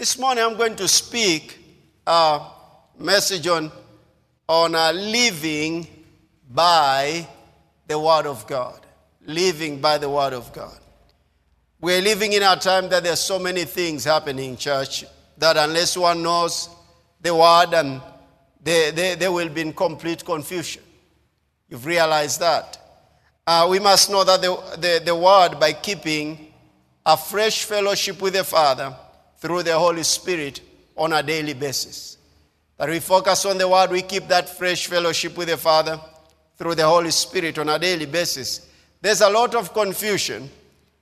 This morning I'm going to speak a message on, on uh, living by the Word of God. Living by the Word of God. We're living in a time that there's so many things happening, church, that unless one knows the Word, and they, they, they will be in complete confusion. You've realized that. Uh, we must know that the, the, the Word, by keeping a fresh fellowship with the Father through the Holy Spirit on a daily basis. That we focus on the Word, we keep that fresh fellowship with the Father through the Holy Spirit on a daily basis. There's a lot of confusion,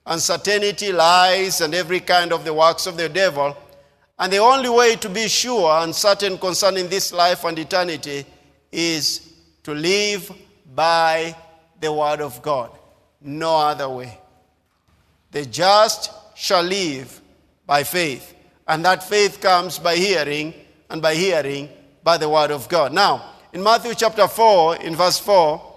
uncertainty, lies, and every kind of the works of the devil. And the only way to be sure and certain concerning this life and eternity is to live by the Word of God. No other way. The just shall live by faith. And that faith comes by hearing, and by hearing by the Word of God. Now, in Matthew chapter 4, in verse 4,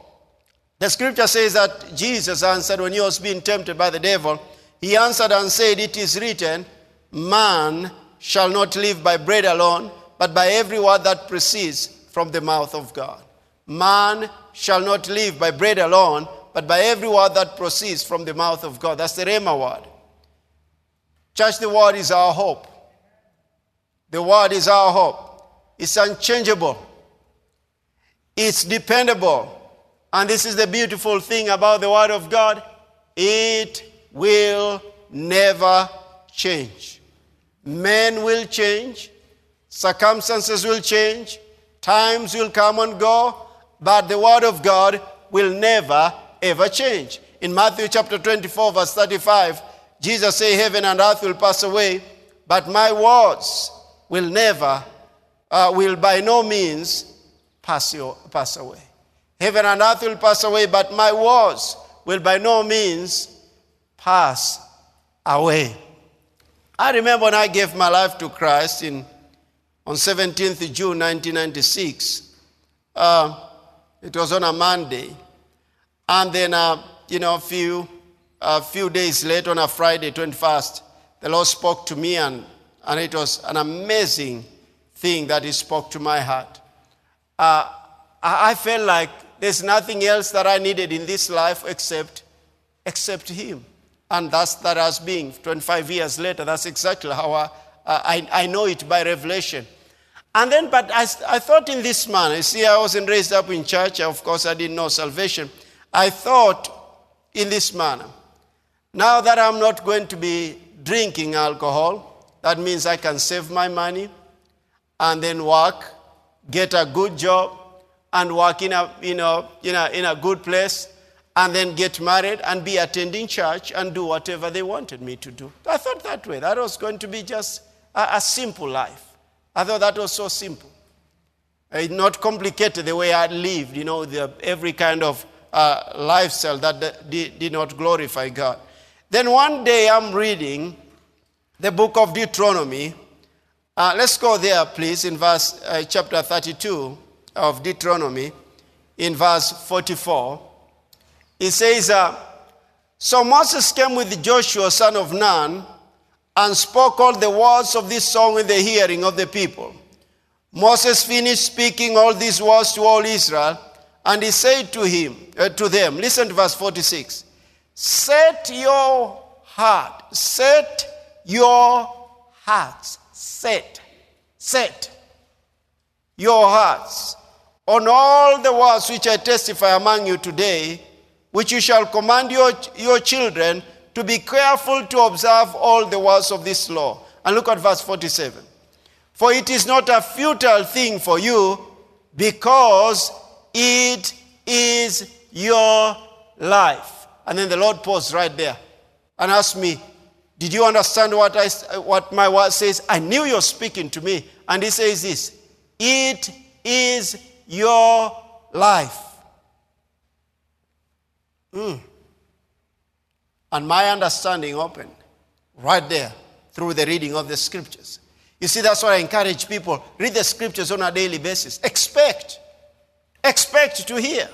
the scripture says that Jesus answered when he was being tempted by the devil, he answered and said, It is written, Man shall not live by bread alone, but by every word that proceeds from the mouth of God. Man shall not live by bread alone, but by every word that proceeds from the mouth of God. That's the Rhema word. Church, the word is our hope. The word is our hope. It's unchangeable. It's dependable. And this is the beautiful thing about the word of God. It will never change. Men will change. Circumstances will change. Times will come and go. But the word of God will never, ever change. In Matthew chapter 24, verse 35, Jesus said, Heaven and earth will pass away, but my words will never, uh, will by no means pass, you, pass away. Heaven and earth will pass away, but my words will by no means pass away. I remember when I gave my life to Christ in, on 17th June 1996. Uh, it was on a Monday. And then, uh, you know, a few, a few days later, on a Friday, 21st, the Lord spoke to me, and, and it was an amazing thing that He spoke to my heart. Uh, I felt like there's nothing else that I needed in this life except, except Him. And that's that has been 25 years later. That's exactly how I, I, I know it by revelation. And then, but I, I thought in this manner. You see, I wasn't raised up in church. Of course, I didn't know salvation. I thought in this manner. Now that I'm not going to be drinking alcohol, that means I can save my money and then work, get a good job, and work in a, you know, in a, in a good place, and then get married and be attending church and do whatever they wanted me to do. I thought that way. That was going to be just a, a simple life. I thought that was so simple. It's not complicated the way I lived, you know, the, every kind of uh, lifestyle that did, did not glorify God. Then one day I'm reading the book of Deuteronomy. Uh, let's go there, please, in verse uh, chapter 32 of Deuteronomy, in verse 44. It says, uh, So Moses came with Joshua, son of Nun, and spoke all the words of this song in the hearing of the people. Moses finished speaking all these words to all Israel, and he said to him, uh, to them, listen to verse 46. Set your heart, set your hearts, set, set your hearts on all the words which I testify among you today, which you shall command your, your children to be careful to observe all the words of this law. And look at verse 47. For it is not a futile thing for you, because it is your life. And then the Lord paused right there and asked me, Did you understand what, I, what my word says? I knew you're speaking to me. And he says this It is your life. Mm and my understanding opened right there through the reading of the scriptures. You see, that's why I encourage people read the scriptures on a daily basis. Expect, expect to hear.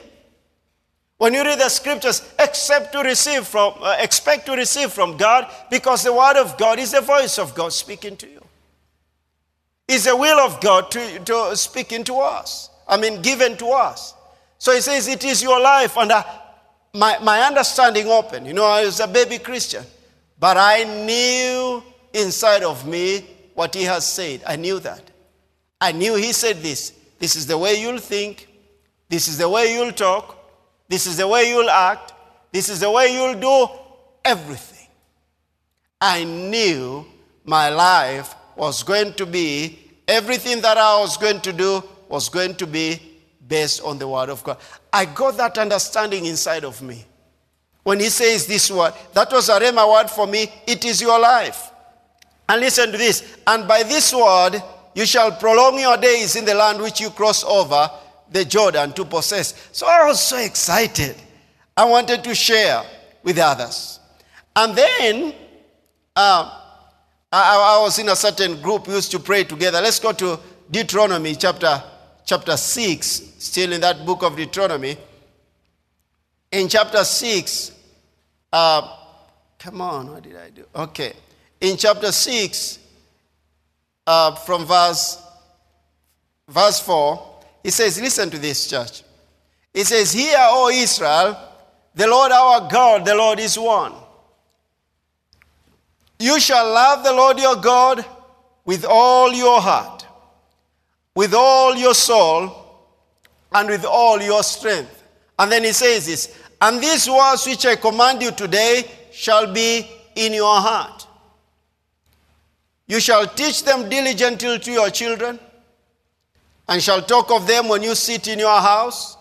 When you read the scriptures, expect to receive from, uh, expect to receive from God because the word of God is the voice of God speaking to you. It's the will of God to, to speak into us. I mean, given to us. So he says, It is your life. And I, my, my understanding open. You know, I was a baby Christian. But I knew inside of me what he has said. I knew that. I knew he said this. This is the way you'll think. This is the way you'll talk. This is the way you'll act. This is the way you'll do everything. I knew my life was going to be, everything that I was going to do was going to be based on the Word of God. I got that understanding inside of me. When he says this word, that was a Rhema word for me, it is your life. And listen to this, and by this word you shall prolong your days in the land which you cross over the Jordan to possess. So I was so excited. I wanted to share with others. And then uh, I, I was in a certain group, used to pray together. Let's go to Deuteronomy chapter, chapter 6, still in that book of Deuteronomy. In chapter 6, uh, come on, what did I do? Okay. In chapter 6, uh, from verse, verse 4, he says, Listen to this, church. He says, Hear, O Israel, the Lord our God, the Lord is one. You shall love the Lord your God with all your heart, with all your soul, and with all your strength. And then he says this, and these words which I command you today shall be in your heart. You shall teach them diligently to your children, and shall talk of them when you sit in your house,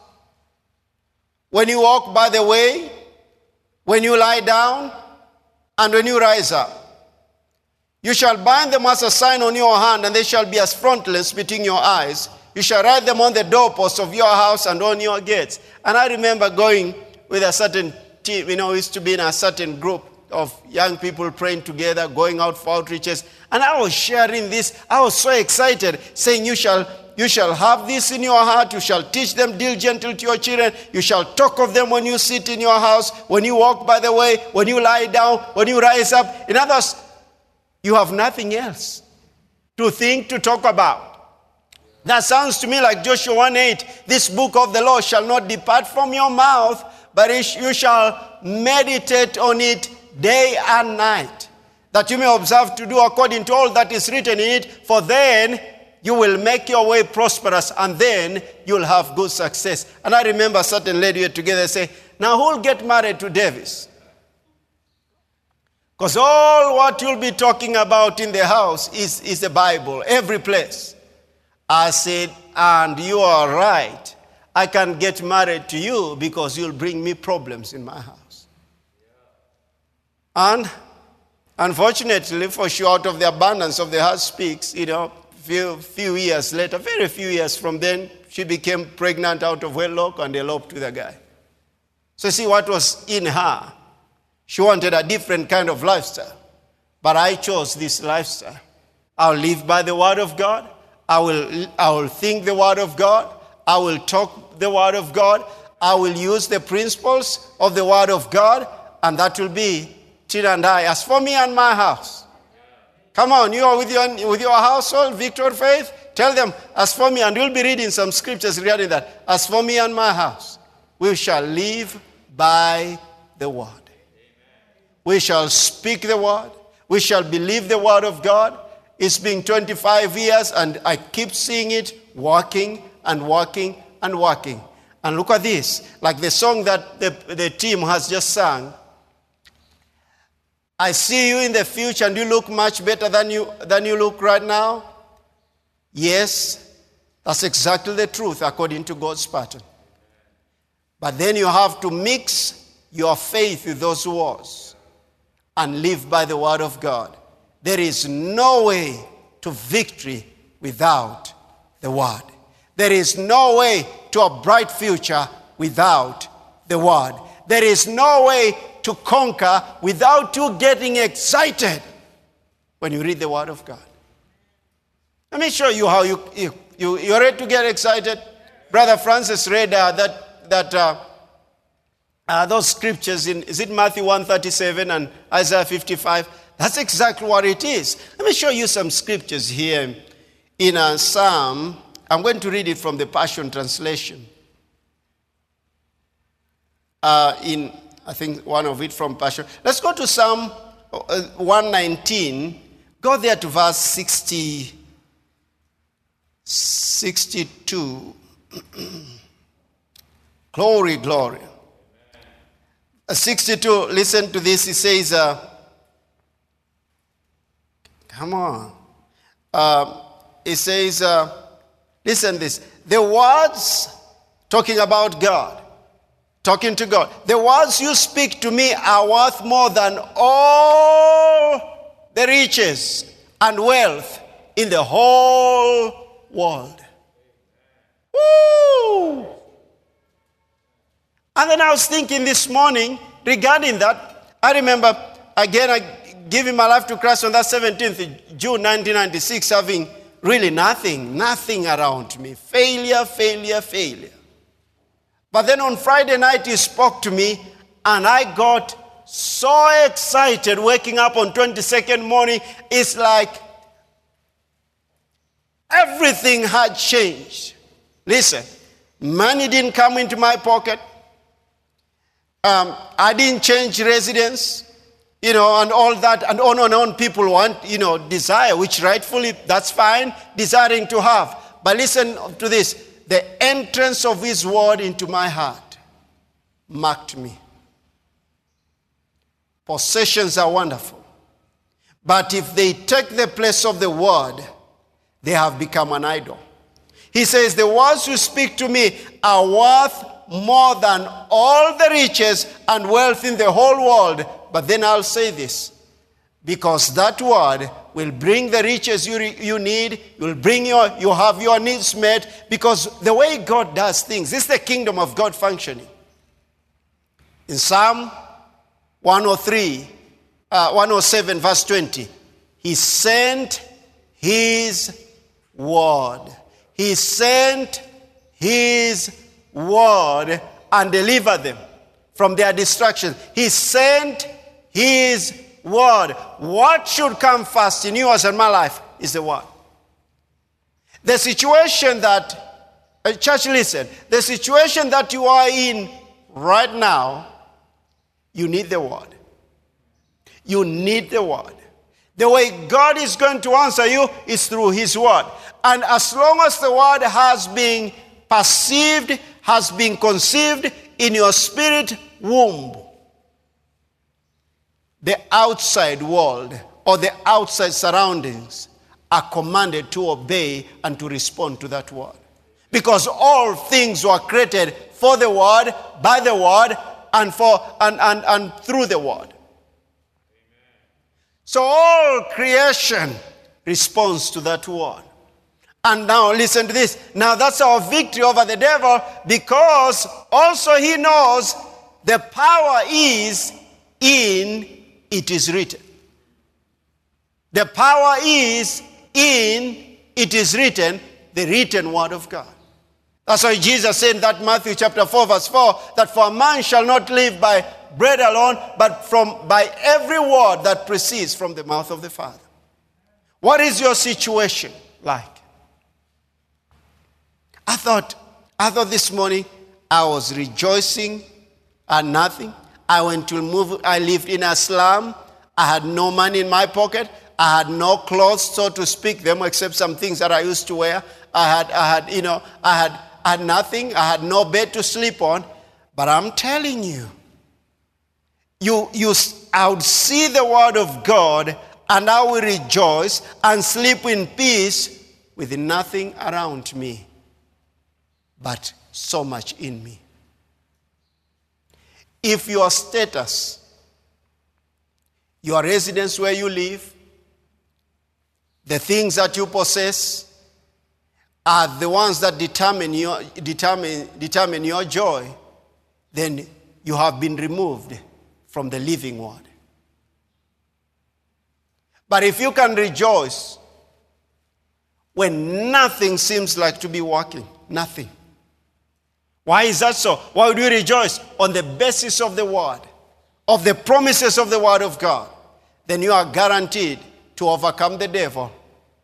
when you walk by the way, when you lie down, and when you rise up. You shall bind them as a sign on your hand, and they shall be as frontlets between your eyes. You shall write them on the doorposts of your house and on your gates. And I remember going with a certain team, you know, used to be in a certain group of young people praying together, going out for outreaches. And I was sharing this. I was so excited, saying, You shall you shall have this in your heart. You shall teach them diligently to your children. You shall talk of them when you sit in your house, when you walk by the way, when you lie down, when you rise up. In other words, you have nothing else to think, to talk about. That sounds to me like Joshua 1 8. This book of the law shall not depart from your mouth, but you shall meditate on it day and night, that you may observe to do according to all that is written in it, for then you will make your way prosperous and then you'll have good success. And I remember a certain lady here together say, Now who'll get married to Davis? Because all what you'll be talking about in the house is, is the Bible, every place. I said, And you are right. I can get married to you because you'll bring me problems in my house. And unfortunately, for sure, out of the abundance of the heart speaks, you know, few, few years later, very few years from then, she became pregnant out of wedlock and eloped with a guy. So, see what was in her. She wanted a different kind of lifestyle. But I chose this lifestyle. I'll live by the word of God. I will, I will think the word of God. I will talk the word of God. I will use the principles of the word of God. And that will be Tina and I. As for me and my house, Come on, you are with your, with your household, Victory Faith. Tell them, as for me, and we'll be reading some scriptures regarding that. As for me and my house, we shall live by the word. We shall speak the word. We shall believe the word of God. It's been 25 years, and I keep seeing it working and working and working. And look at this like the song that the, the team has just sung. I see you in the future and you look much better than you, than you look right now. Yes, that's exactly the truth according to God's pattern. But then you have to mix your faith with those words and live by the word of God. There is no way to victory without the word. There is no way to a bright future without the word. There is no way to conquer without you getting excited when you read the Word of God. Let me show you how you, you, you, you're ready to get excited. Brother Francis read uh, that, that uh, uh, those scriptures in, is it Matthew 137 and Isaiah 55? That's exactly what it is. Let me show you some scriptures here in a psalm. I'm going to read it from the Passion Translation. Uh, in, I think, one of it from Passion. Let's go to Psalm uh, 119. Go there to verse 60, 62. glory, glory. Uh, 62, listen to this. He says, uh, Come on. Uh, it says, uh, listen this. The words talking about God, talking to God, the words you speak to me are worth more than all the riches and wealth in the whole world. Woo! And then I was thinking this morning regarding that. I remember, again, I giving my life to Christ on that 17th June 1996, having really nothing, nothing around me. Failure, failure, failure. But then on Friday night, he spoke to me, and I got so excited waking up on 22nd morning. It's like everything had changed. Listen, money didn't come into my pocket. Um, I didn't change residence you know, and all that, and on and on. People want, you know, desire, which rightfully, that's fine, desiring to have. But listen to this the entrance of His word into my heart marked me. Possessions are wonderful. But if they take the place of the word, they have become an idol. He says, The words you speak to me are worth more than all the riches and wealth in the whole world but then I'll say this because that word will bring the riches you, you need, will bring your, you have your needs met, because the way God does things, this is the kingdom of God functioning. In Psalm 103, uh, 107, verse 20, He sent His word. He sent His word and delivered them from their destruction. He sent his word. What should come first in yours and my life is the word. The situation that, uh, church, listen, the situation that you are in right now, you need the word. You need the word. The way God is going to answer you is through His word. And as long as the word has been perceived, has been conceived in your spirit womb, the outside world or the outside surroundings are commanded to obey and to respond to that word. Because all things were created for the word, by the word, and for and, and, and through the word. So all creation responds to that word. And now listen to this. Now that's our victory over the devil because also he knows the power is in it is written. The power is in it is written, the written word of God. That's why Jesus said in that Matthew chapter 4, verse 4, that for a man shall not live by bread alone, but from by every word that proceeds from the mouth of the Father. What is your situation like? I thought, I thought this morning I was rejoicing at nothing. I went to move, I lived in a slum. I had no money in my pocket. I had no clothes, so to speak, them except some things that I used to wear. I had, I had, you know, I had, I had nothing. I had no bed to sleep on. But I'm telling you, you, you, I would see the word of God and I will rejoice and sleep in peace with nothing around me, but so much in me. If your status, your residence where you live, the things that you possess are the ones that determine your, determine, determine your joy, then you have been removed from the living word. But if you can rejoice when nothing seems like to be working, nothing, why is that so? Why would we rejoice? On the basis of the word, of the promises of the word of God. Then you are guaranteed to overcome the devil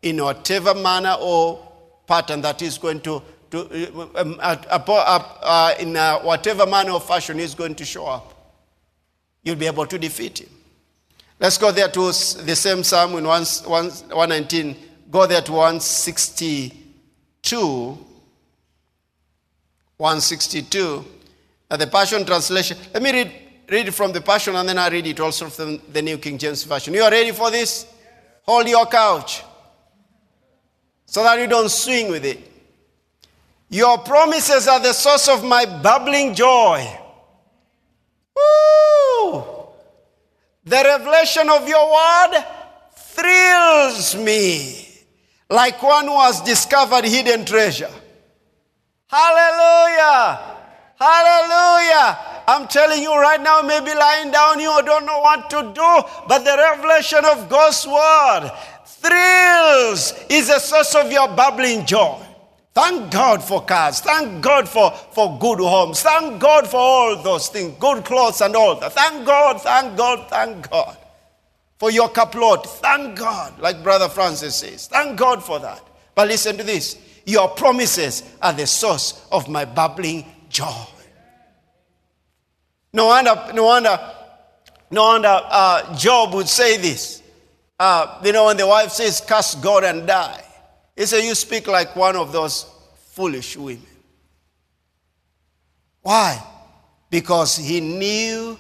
in whatever manner or pattern that is going to, to um, uh, uh, uh, in uh, whatever manner or fashion is going to show up, you'll be able to defeat him. Let's go there to the same Psalm in 119. Go there to 162. 162. Uh, the Passion Translation. Let me read, read it from the Passion and then I read it also from the New King James Version. You are ready for this? Hold your couch so that you don't swing with it. Your promises are the source of my bubbling joy. Woo! The revelation of your word thrills me like one who has discovered hidden treasure. Hallelujah! Hallelujah! I'm telling you right now, maybe lying down, you don't know what to do, but the revelation of God's word thrills is the source of your bubbling joy. Thank God for cars. Thank God for, for good homes. Thank God for all those things, good clothes and all that. Thank God, thank God, thank God for your caplot. Thank God, like Brother Francis says. Thank God for that. But listen to this your promises are the source of my bubbling joy. No wonder, no wonder, no wonder uh, Job would say this. Uh, you know, when the wife says, Curse God and die, he said, You speak like one of those foolish women. Why? Because he knew,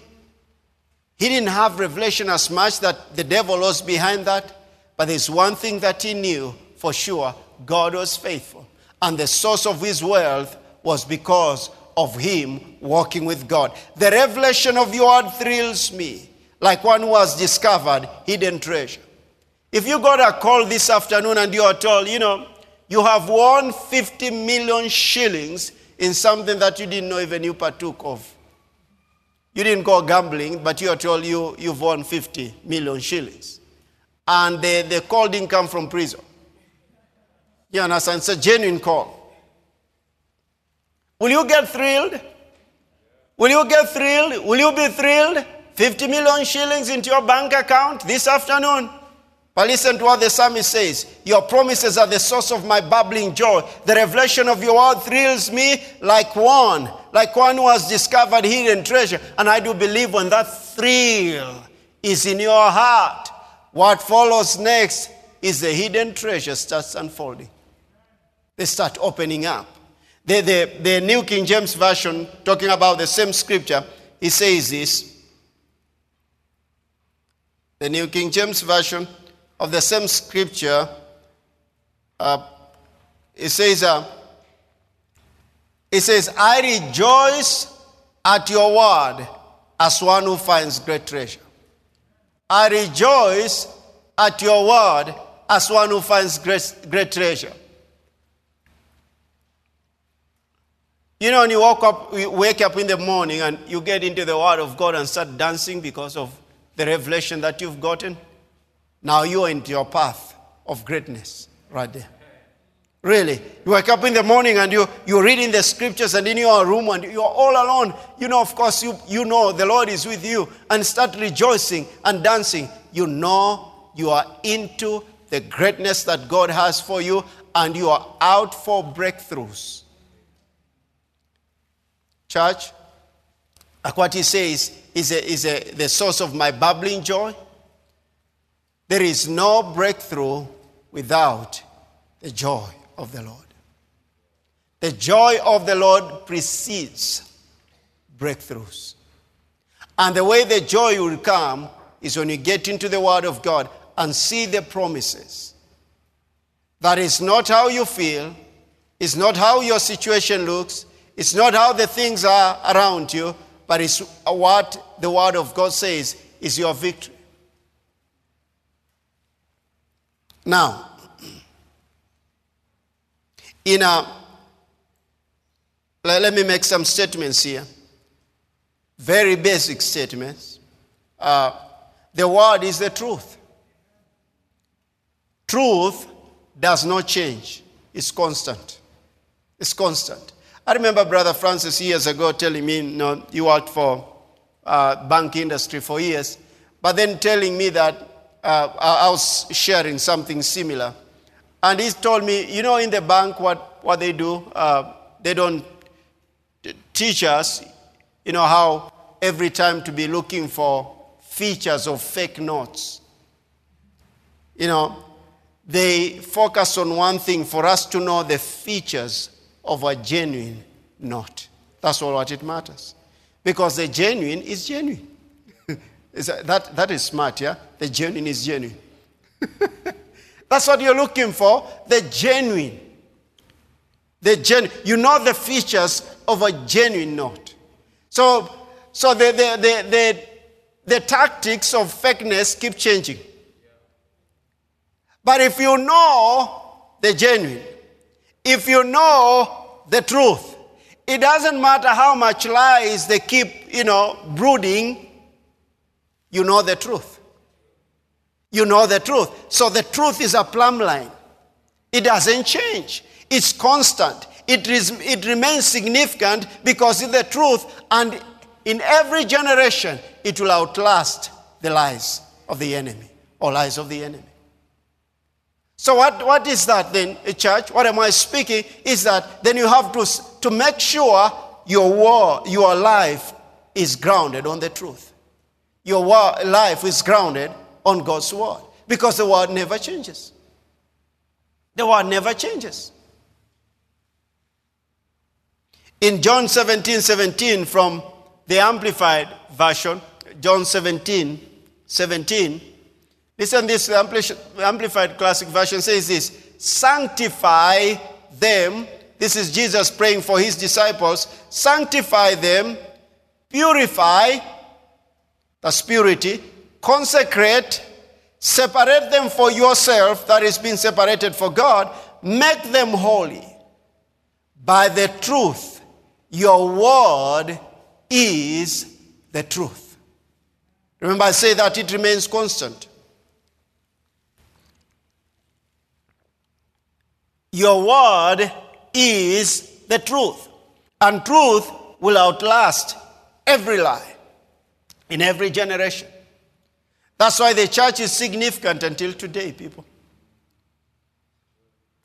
he didn't have revelation as much that the devil was behind that, but there's one thing that he knew for sure God was faithful. And the source of his wealth was because of him walking with God. The revelation of your word thrills me, like one who has discovered hidden treasure. If you got a call this afternoon and you are told, you know, you have won 50 million shillings in something that you didn't know even you partook of. You didn't go gambling, but you are told you, you've won 50 million shillings. And the, the call didn't come from prison. You understand? It's a genuine call. Will you get thrilled? Will you get thrilled? Will you be thrilled? 50 million shillings into your bank account this afternoon. But listen to what the psalmist says Your promises are the source of my bubbling joy. The revelation of your word thrills me like one, like one who has discovered hidden treasure. And I do believe when that thrill is in your heart, what follows next is the hidden treasure starts unfolding. They start opening up. The, the, the New King James Version, talking about the same scripture, he says this. The New King James Version of the same scripture, uh, it says, uh, it says, I rejoice at your word as one who finds great treasure. I rejoice at your word as one who finds great, great treasure. You know, when you wake up, you wake up in the morning and you get into the Word of God and start dancing because of the revelation that you've gotten. Now you are into your path of greatness right there. Really. You wake up in the morning and you, you're reading the scriptures and in your room and you're all alone. You know, of course, you, you know the Lord is with you and start rejoicing and dancing. You know you are into the greatness that God has for you and you are out for breakthroughs. Church, like what he says is, a, is a, the source of my bubbling joy there is no breakthrough without the joy of the Lord. The joy of the Lord precedes breakthroughs. And the way the joy will come is when you get into the Word of God and see the promises. That is not how you feel, it's not how your situation looks, it's not how the things are around you, but it's what the Word of God says is your victory. Now, in a, let me make some statements here. Very basic statements. Uh, the word is the truth. Truth does not change, it's constant. It's constant. I remember Brother Francis years ago telling me, you know, you worked for uh, bank industry for years, but then telling me that uh, I was sharing something similar. And he told me, you know, in the bank, what, what they do, uh, they don't teach us, you know, how every time to be looking for features of fake notes. You know, they focus on one thing for us to know the features of a genuine note. That's all what it matters. Because the genuine is genuine. that, that, is smart, yeah? The genuine is genuine. That's what you're looking for the genuine. The gen- you know the features of a genuine note. So, so the, the, the, the, the tactics of fakeness keep changing. But if you know the genuine, if you know the truth, it doesn't matter how much lies they keep, you know, brooding, you know the truth. You know the truth. So the truth is a plumb line. It doesn't change. It's constant. It, is, it remains significant because it's the truth, and in every generation, it will outlast the lies of the enemy or lies of the enemy. So, what, what is that then, eh, church? What am I speaking? Is that then you have to, to make sure your, war, your life is grounded on the truth. Your war, life is grounded on God's word because the word never changes. The word never changes. In John 17 17, from the Amplified Version, John 17 17, Listen, this Amplified Classic Version says this Sanctify them. This is Jesus praying for his disciples. Sanctify them, purify, that's purity, consecrate, separate them for yourself, that is being separated for God, make them holy by the truth. Your word is the truth. Remember, I say that it remains constant. Your word is the truth. And truth will outlast every lie in every generation. That's why the church is significant until today, people.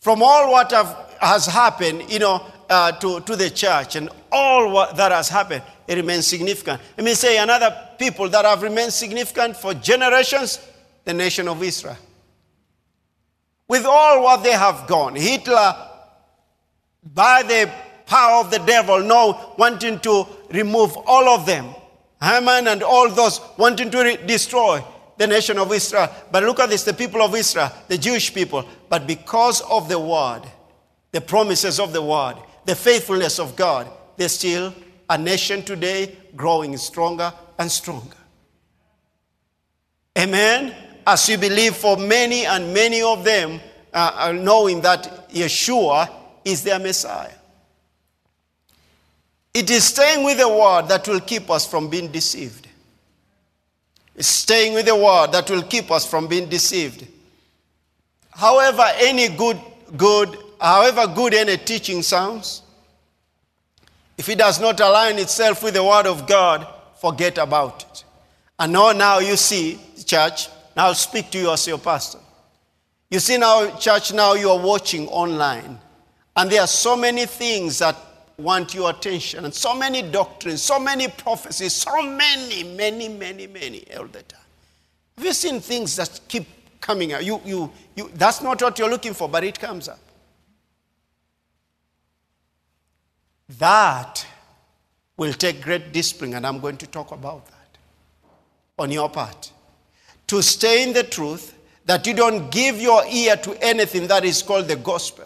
From all what have, has happened, you know, uh, to, to the church and all what that has happened, it remains significant. Let me say another people that have remained significant for generations, the nation of Israel with all what they have gone. Hitler, by the power of the devil, now wanting to remove all of them. Haman and all those wanting to re- destroy the nation of Israel. But look at this the people of Israel, the Jewish people. But because of the word, the promises of the word, the faithfulness of God, they're still a nation today growing stronger and stronger. Amen as we believe for many and many of them, uh, uh, knowing that Yeshua is their Messiah. It is staying with the word that will keep us from being deceived. It's staying with the word that will keep us from being deceived. However, any good, good, however good any teaching sounds, if it does not align itself with the word of God, forget about it. And now, now you see, church, now I'll speak to you as your pastor. You see now, church, now you are watching online, and there are so many things that want your attention, and so many doctrines, so many prophecies, so many, many, many, many all the time. Have you seen things that keep coming out? You, you, you, that's not what you're looking for, but it comes up. That will take great discipline, and I'm going to talk about that on your part to stay in the truth, that you don't give your ear to anything that is called the gospel.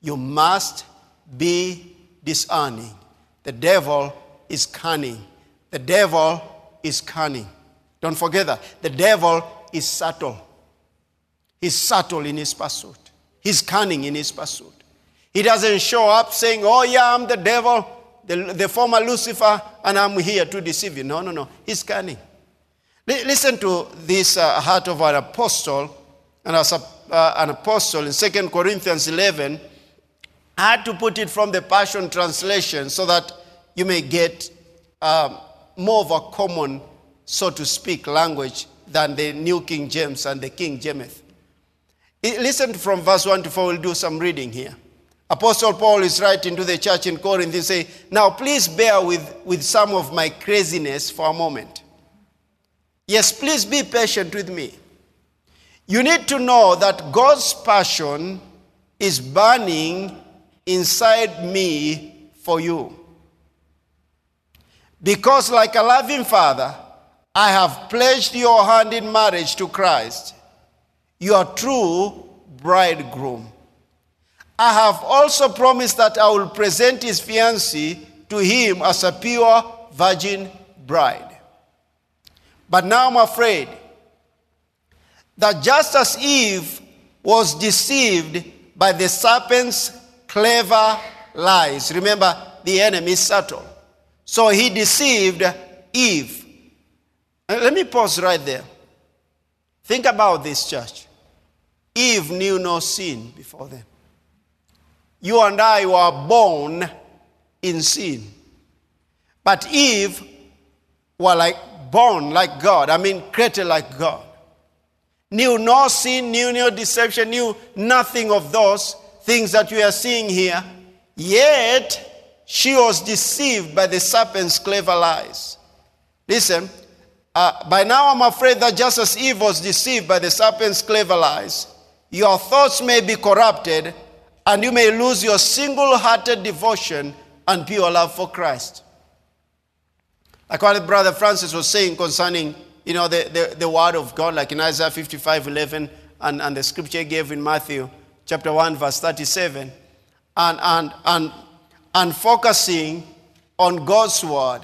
You must be discerning. The devil is cunning. The devil is cunning. Don't forget that. The devil is subtle. He's subtle in his pursuit. He's cunning in his pursuit. He doesn't show up saying, Oh, yeah, I'm the devil, the, the former Lucifer, and I'm here to deceive you. No, no, no. He's cunning. Listen to this uh, heart of an apostle, and as a, uh, an apostle in 2 Corinthians 11. I had to put it from the Passion Translation so that you may get um, more of a common, so to speak, language than the New King James and the King James. Listen from verse 1 to 4, we'll do some reading here. Apostle Paul is writing to the church in Corinth and say, Now please bear with, with some of my craziness for a moment. Yes, please be patient with me. You need to know that God's passion is burning inside me for you. Because, like a loving father, I have pledged your hand in marriage to Christ, your true bridegroom. I have also promised that I will present his fiancée to him as a pure virgin bride. But now I'm afraid that just as Eve was deceived by the serpent's clever lies, remember the enemy is subtle. So he deceived Eve. Uh, let me pause right there. Think about this, church. Eve knew no sin before then. You and I were born in sin. But Eve were like born like God. I mean, created like God. Knew no sin, knew no deception, knew nothing of those things that we are seeing here. Yet, she was deceived by the serpent's clever lies. Listen, uh, by now I'm afraid that just as Eve was deceived by the serpent's clever lies, your thoughts may be corrupted and you may lose your single hearted devotion and pure love for Christ. Like what Brother Francis was saying concerning, you know, the, the, the word of God, like in Isaiah 55, 11, and, and the scripture he gave in Matthew chapter 1, verse 37, and, and, and, and focusing on God's word,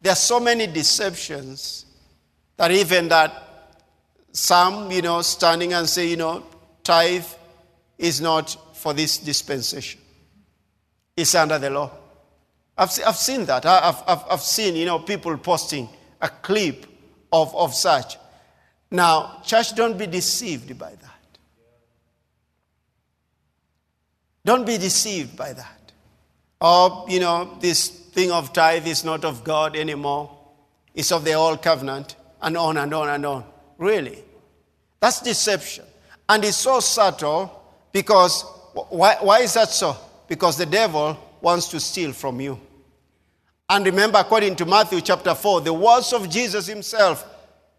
there are so many deceptions that even that some, you know, standing and say, you know, tithe is not for this dispensation. It's under the law. I've, I've seen that. I've, I've, I've seen, you know, people posting a clip of, of such. Now, church, don't be deceived by that. Don't be deceived by that. Or, you know, this thing of tithe is not of God anymore. It's of the old covenant, and on and on and on. Really? That's deception. And it's so subtle because why, why is that so? Because the devil wants to steal from you. And remember, according to Matthew chapter 4, the words of Jesus himself,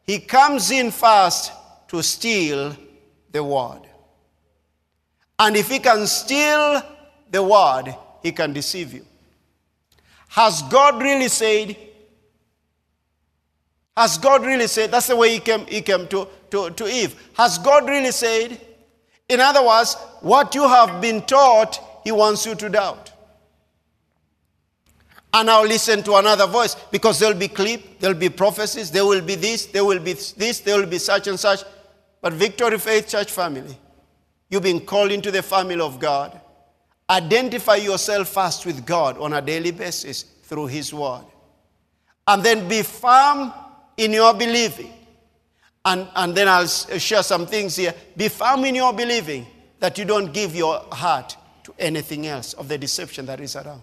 he comes in first to steal the word. And if he can steal the word, he can deceive you. Has God really said? Has God really said? That's the way he came, he came to, to, to Eve. Has God really said? In other words, what you have been taught, he wants you to doubt. And now listen to another voice because there'll be clip, there'll be prophecies, there will be this, there will be this, there will be such and such. But Victory Faith Church family, you've been called into the family of God. Identify yourself first with God on a daily basis through His Word. And then be firm in your believing. And, and then I'll uh, share some things here. Be firm in your believing that you don't give your heart to anything else of the deception that is around.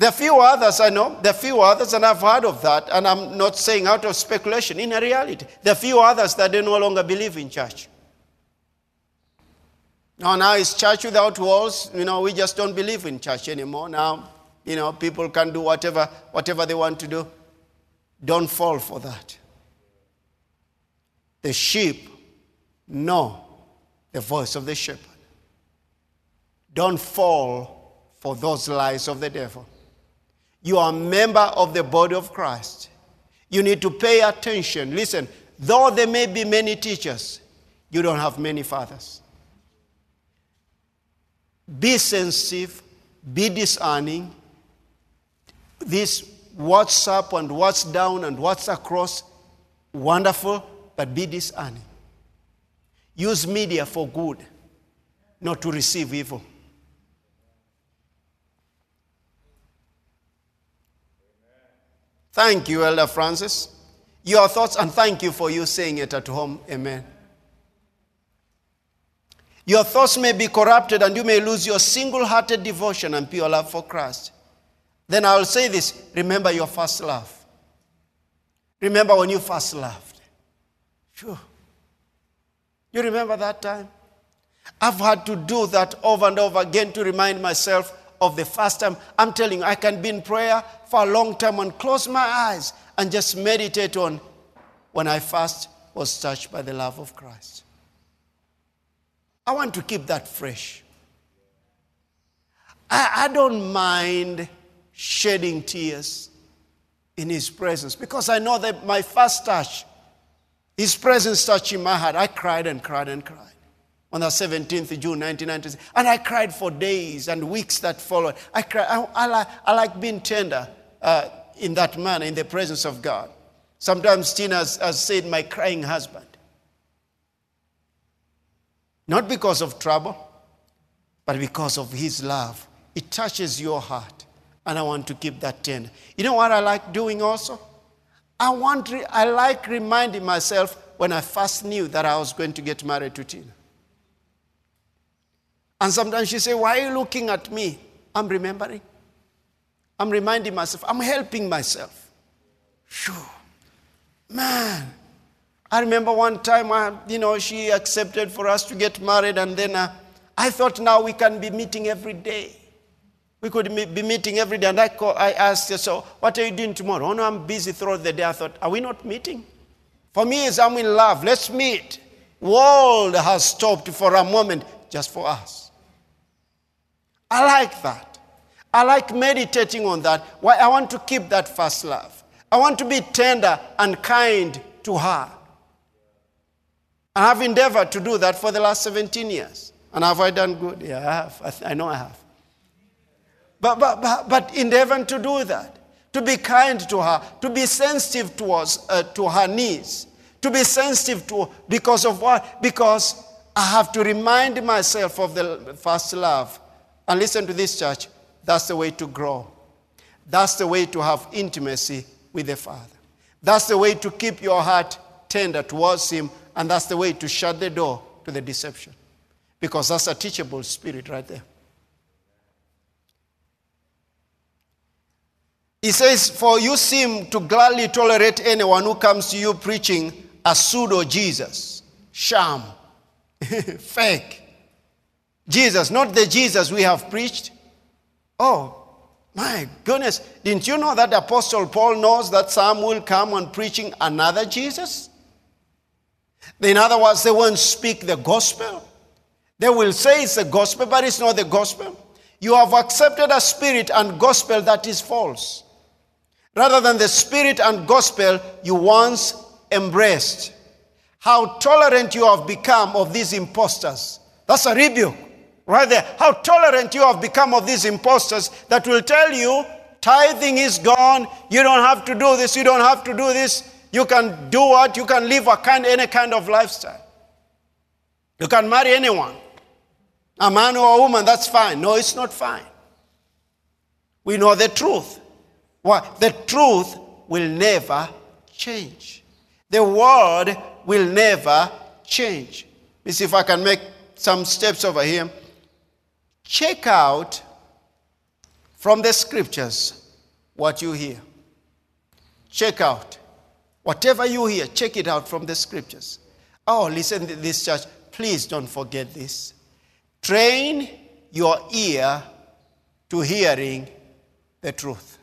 There are few others I know, there are few others, and I've heard of that, and I'm not saying out of speculation. In a reality, there are few others that they no longer believe in church. No, now it's church without walls. You know, we just don't believe in church anymore. Now, you know, people can do whatever, whatever they want to do. Don't fall for that. The sheep know the voice of the shepherd. Don't fall for those lies of the devil. You are a member of the body of Christ. You need to pay attention. Listen, though there may be many teachers, you don't have many fathers. Be sensitive, be discerning. This what's up and what's down and what's across, wonderful but be discerning. Use media for good, not to receive evil. Thank you, Elder Francis. Your thoughts, and thank you for you saying it at home. Amen. Your thoughts may be corrupted and you may lose your single hearted devotion and pure love for Christ. Then I will say this remember your first love. Remember when you first loved. Phew. You remember that time? I've had to do that over and over again to remind myself of the first time. I'm telling you, I can be in prayer for a long time and close my eyes and just meditate on when I first was touched by the love of Christ. I want to keep that fresh. I, I don't mind shedding tears in His presence because I know that my first touch, His presence touching my heart, I cried and cried and cried on the 17th June 1996. And I cried for days and weeks that followed. I, cried, I, I, like, I like being tender uh, in that manner, in the presence of God. Sometimes Tina has, has said, my crying husband. Not because of trouble, but because of his love. It touches your heart. And I want to keep that tender. You know what I like doing also? I, want, I like reminding myself when I first knew that I was going to get married to Tina. And sometimes she say, Why are you looking at me? I'm remembering. I'm reminding myself. I'm helping myself. Sure. Man. I remember one time, uh, you know, she accepted for us to get married, and then uh, I thought now we can be meeting every day. We could be meeting every day. And I, call, I asked her, So, what are you doing tomorrow? Oh, no, I'm busy throughout the day. I thought, Are we not meeting? For me, it's I'm in love. Let's meet. World has stopped for a moment just for us. I like that. I like meditating on that. Why I want to keep that first love. I want to be tender and kind to her. I have endeavored to do that for the last 17 years. And have I done good? Yeah, I have. I, th- I know I have. But, but, but, but endeavoring to do that, to be kind to her, to be sensitive towards, uh, to her needs, to be sensitive to because of what? Because I have to remind myself of the first love and listen to this, church. That's the way to grow. That's the way to have intimacy with the Father. That's the way to keep your heart tender towards Him. And that's the way to shut the door to the deception. Because that's a teachable spirit right there. He says, For you seem to gladly tolerate anyone who comes to you preaching a pseudo Jesus, sham, fake. Jesus, not the Jesus we have preached. Oh, my goodness. Didn't you know that Apostle Paul knows that some will come on preaching another Jesus? In other words, they won't speak the gospel. They will say it's the gospel, but it's not the gospel. You have accepted a spirit and gospel that is false. Rather than the spirit and gospel you once embraced. How tolerant you have become of these impostors. That's a rebuke. Right there. How tolerant you have become of these impostors that will tell you tithing is gone. You don't have to do this. You don't have to do this. You can do what? You can live a kind, any kind of lifestyle. You can marry anyone. A man or a woman, that's fine. No, it's not fine. We know the truth. What? The truth will never change. The word will never change. Let me see if I can make some steps over here. Check out from the scriptures what you hear. Check out. Whatever you hear, check it out from the scriptures. Oh, listen to this church. Please don't forget this. Train your ear to hearing the truth.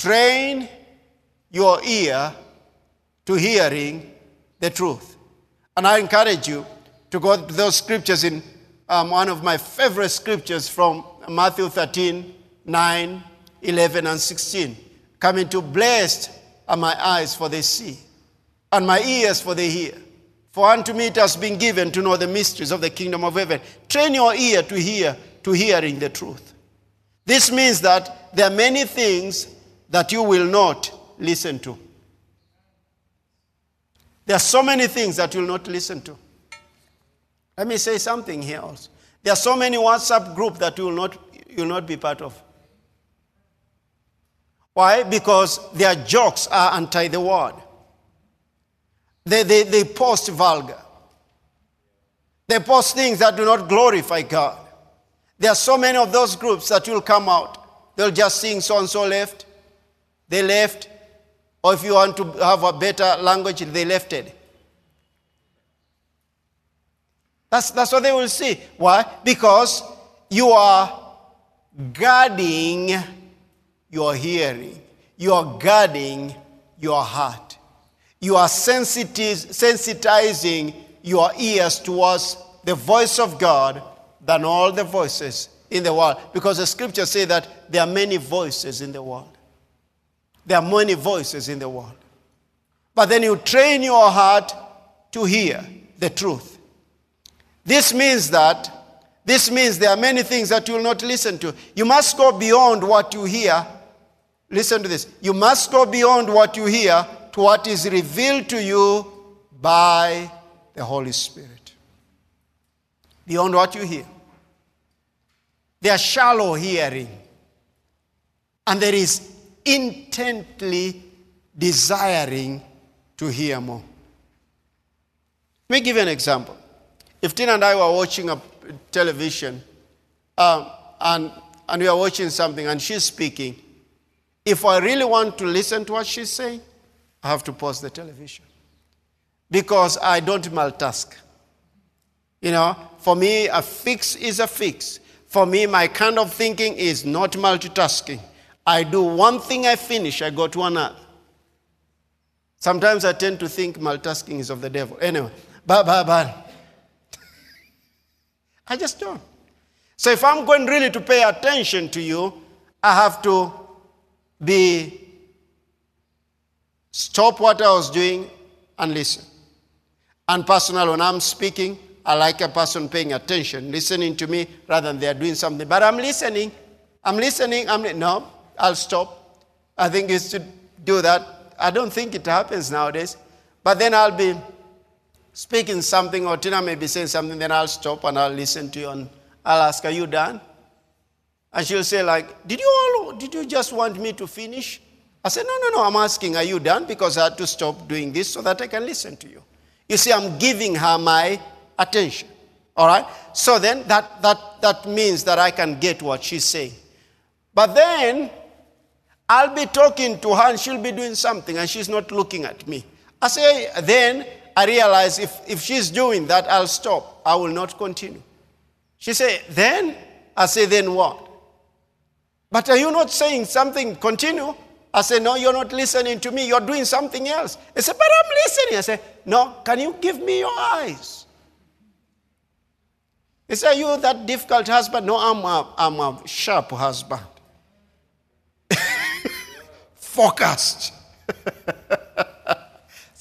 Train your ear to hearing the truth. And I encourage you to go to those scriptures in um, one of my favorite scriptures from Matthew 13, 9, 11, and 16. Coming to blessed are my eyes for they see, and my ears for they hear. For unto me it has been given to know the mysteries of the kingdom of heaven. Train your ear to hear, to hearing the truth. This means that there are many things that you will not listen to. There are so many things that you will not listen to. Let me say something here also. There are so many WhatsApp groups that you will not, you will not be part of. Why? Because their jokes are anti the word. They, they, they post vulgar. They post things that do not glorify God. There are so many of those groups that will come out. They'll just sing so and so left. They left. Or if you want to have a better language, they lefted. That's, that's what they will see. Why? Because you are guarding your hearing, you are guarding your heart, you are sensitizing your ears towards the voice of God than all the voices in the world. Because the scriptures say that there are many voices in the world. There are many voices in the world. But then you train your heart to hear the truth. This means that this means there are many things that you will not listen to. You must go beyond what you hear. Listen to this. You must go beyond what you hear to what is revealed to you by the Holy Spirit. Beyond what you hear. They are shallow hearing. And there is intently desiring to hear more. Let me give you an example. If Tina and I were watching a television um, and, and we are watching something and she's speaking, if I really want to listen to what she's saying, I have to pause the television because I don't multitask. You know, for me, a fix is a fix. For me, my kind of thinking is not multitasking. I do one thing, I finish, I go to another. Sometimes I tend to think multitasking is of the devil. Anyway, but, but, but. I just don't. So if I'm going really to pay attention to you, I have to be stop what I was doing and listen. And personal, when I'm speaking, I like a person paying attention, listening to me rather than they're doing something. But I'm listening. I'm listening. I'm li- no. I'll stop. I think it's to do that. I don't think it happens nowadays. But then I'll be speaking something, or Tina may be saying something, then I'll stop and I'll listen to you and I'll ask, Are you done? And she'll say, like, did you all did you just want me to finish? I said, No, no, no, I'm asking, are you done? Because I had to stop doing this so that I can listen to you. You see, I'm giving her my attention. All right? So then that that that means that I can get what she's saying. But then I'll be talking to her and she'll be doing something and she's not looking at me. I say, then I realize if, if she's doing that, I'll stop. I will not continue. She say, then? I say, then what? But are you not saying something? Continue. I say, no, you're not listening to me. You're doing something else. I say, but I'm listening. I say, no, can you give me your eyes? He are you that difficult husband? No, I'm a, I'm a sharp husband focused.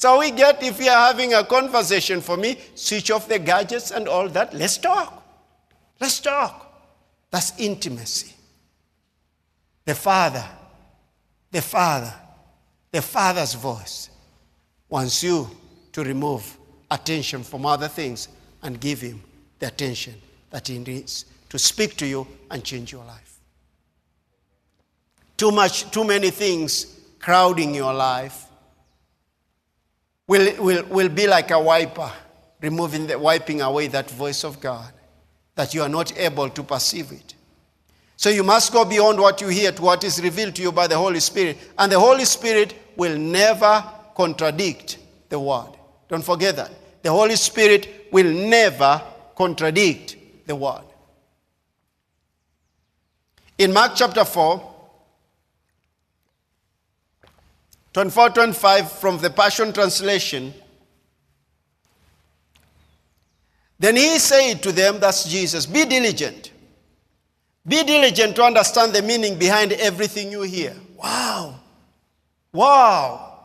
so we get, if are having a conversation for me, switch off the gadgets and all that. Let's talk. Let's talk. That's intimacy. The Father, the Father, the Father's voice wants you to remove attention from other things and give Him the attention that He needs to speak to you and change your life too much, too many things crowding your life will, will, will be like a wiper, removing the, wiping away that voice of God, that you are not able to perceive it. So you must go beyond what you hear to what is revealed to you by the Holy Spirit. And the Holy Spirit will never contradict the word. Don't forget that. The Holy Spirit will never contradict the word. In Mark chapter 4, 24 25 from the Passion Translation. Then he said to them, That's Jesus, be diligent. Be diligent to understand the meaning behind everything you hear. Wow. Wow.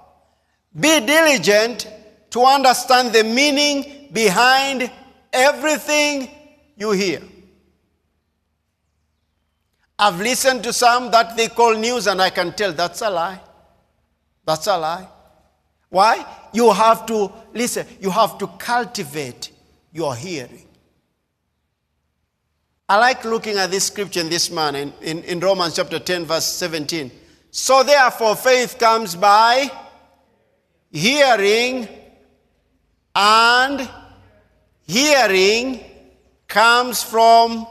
Be diligent to understand the meaning behind everything you hear. I've listened to some that they call news, and I can tell that's a lie. That's a lie. Why? You have to, listen, you have to cultivate your hearing. I like looking at this scripture in this man in, in, in Romans chapter 10, verse 17. So therefore, faith comes by hearing, and hearing comes from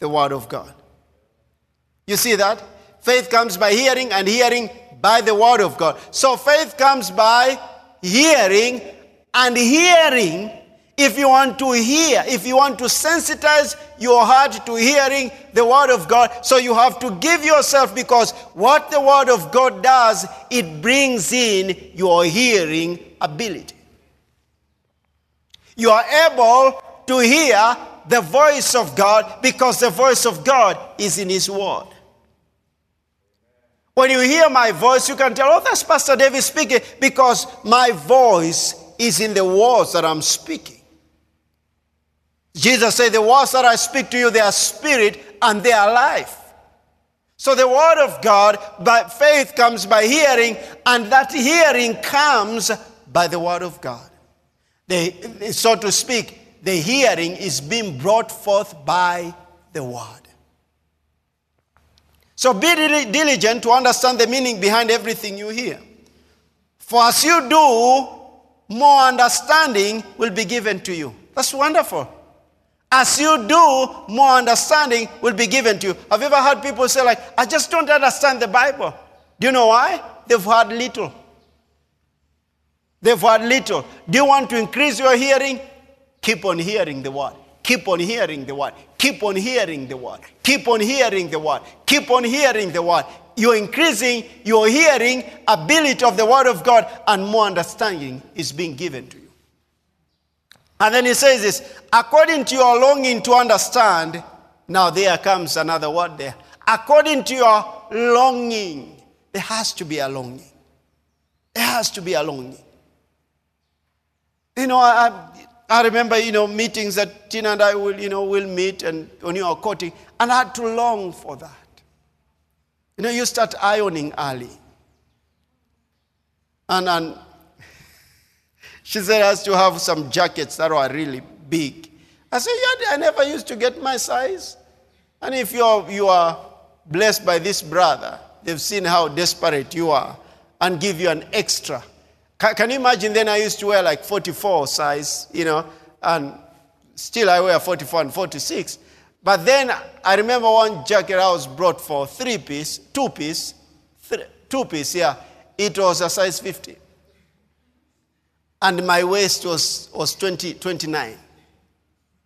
the Word of God. You see that? Faith comes by hearing, and hearing by the word of God. So faith comes by hearing, and hearing If you want to hear, if you want to sensitize your heart to hearing the Word of God, so you have to give yourself because what the Word of God does, it brings in your hearing ability. You are able to hear the voice of God because the voice of God is in His Word. When you hear my voice, you can tell, oh, that's Pastor David speaking because my voice is in the words that I'm speaking. Jesus said, The words that I speak to you, they are spirit and they are life. So the word of God, by faith comes by hearing, and that hearing comes by the word of God. The, so to speak, the hearing is being brought forth by the word. So be diligent to understand the meaning behind everything you hear. For as you do, more understanding will be given to you. That's wonderful. As you do, more understanding will be given to you. Have you ever heard people say, like, I just don't understand the Bible? Do you know why? They've heard little. They've heard little. Do you want to increase your hearing? Keep on hearing the word. Keep on hearing the word. Keep on hearing the word. Keep on hearing the word. Keep on hearing the word. You're increasing your hearing ability of the word of God, and more understanding is being given to you. And then he says this according to your longing to understand, now there comes another word there. According to your longing, there has to be a longing. There has to be a longing. You know, I, I remember, you know, meetings that Tina and I will, you know, will meet and when you are courting, and I had to long for that. You know, you start ironing early. And, and she said, has to have some jackets that are really big. I said, yeah, I never used to get my size. And if you're, you are blessed by this brother, they've seen how desperate you are and give you an extra. Can, can you imagine then I used to wear like 44 size, you know, and still I wear 44 and 46. But then I remember one jacket I was brought for three piece, two piece, three, two piece, yeah. It was a size 50 and my waist was, was 20, 29.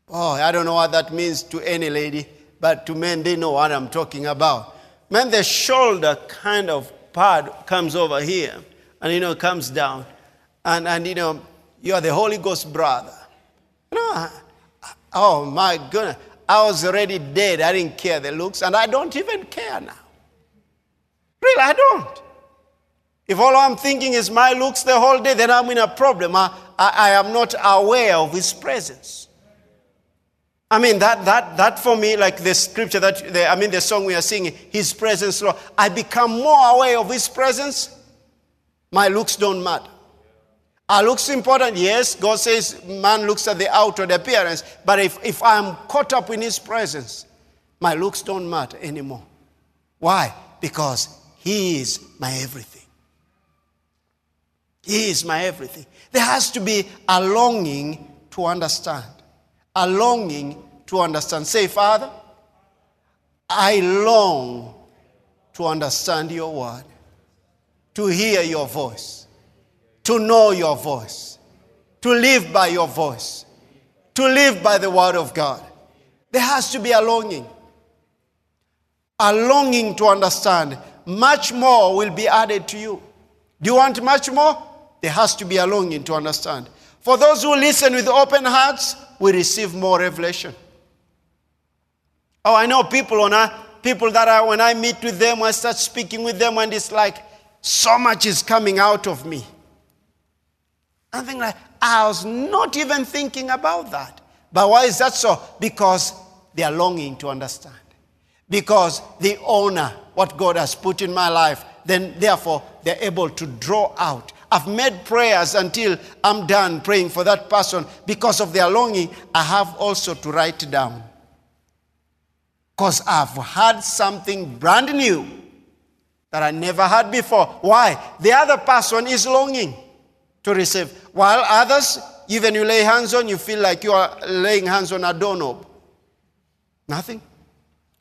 Oh, I don't know what that means to any lady, but to men, they know what I'm talking about. Man, the shoulder kind of pad comes over here, and you know, comes down. And, and you know, you are the Holy Ghost brother. You know, oh my goodness. I was already dead. I didn't care the looks, and I don't even care now. Really, I don't. If all I'm thinking is my looks the whole day, then I'm in a problem. I, I, I am not aware of His presence. I mean, that, that, that for me, like the scripture that, the, I mean, the song we are singing, His presence, Lord, I become more aware of His presence. My looks don't matter. Our looks important, yes. God says man looks at the outward appearance, but if, if I'm caught up in His presence, my looks don't matter anymore. Why? Because He is my everything. He is my everything. There has to be a longing to understand. A longing to understand. Say, Father, I long to understand your word, to hear your voice, to know your voice, to live by your voice, to live by the word of God. There has to be a longing. A longing to understand. Much more will be added to you. Do you want much more? There has to be a longing to understand. For those who listen with open hearts, we receive more revelation. Oh, I know people I people that I when I meet with them, I start speaking with them, and it's like so much is coming out of me. I think like I was not even thinking about that. But why is that so? Because they are longing to understand. Because they honor what God has put in my life, then therefore they're able to draw out I've made prayers until I'm done praying for that person because of their longing. I have also to write down. Because I've had something brand new that I never had before. Why? The other person is longing to receive. While others, even you lay hands on, you feel like you are laying hands on a doorknob. Nothing.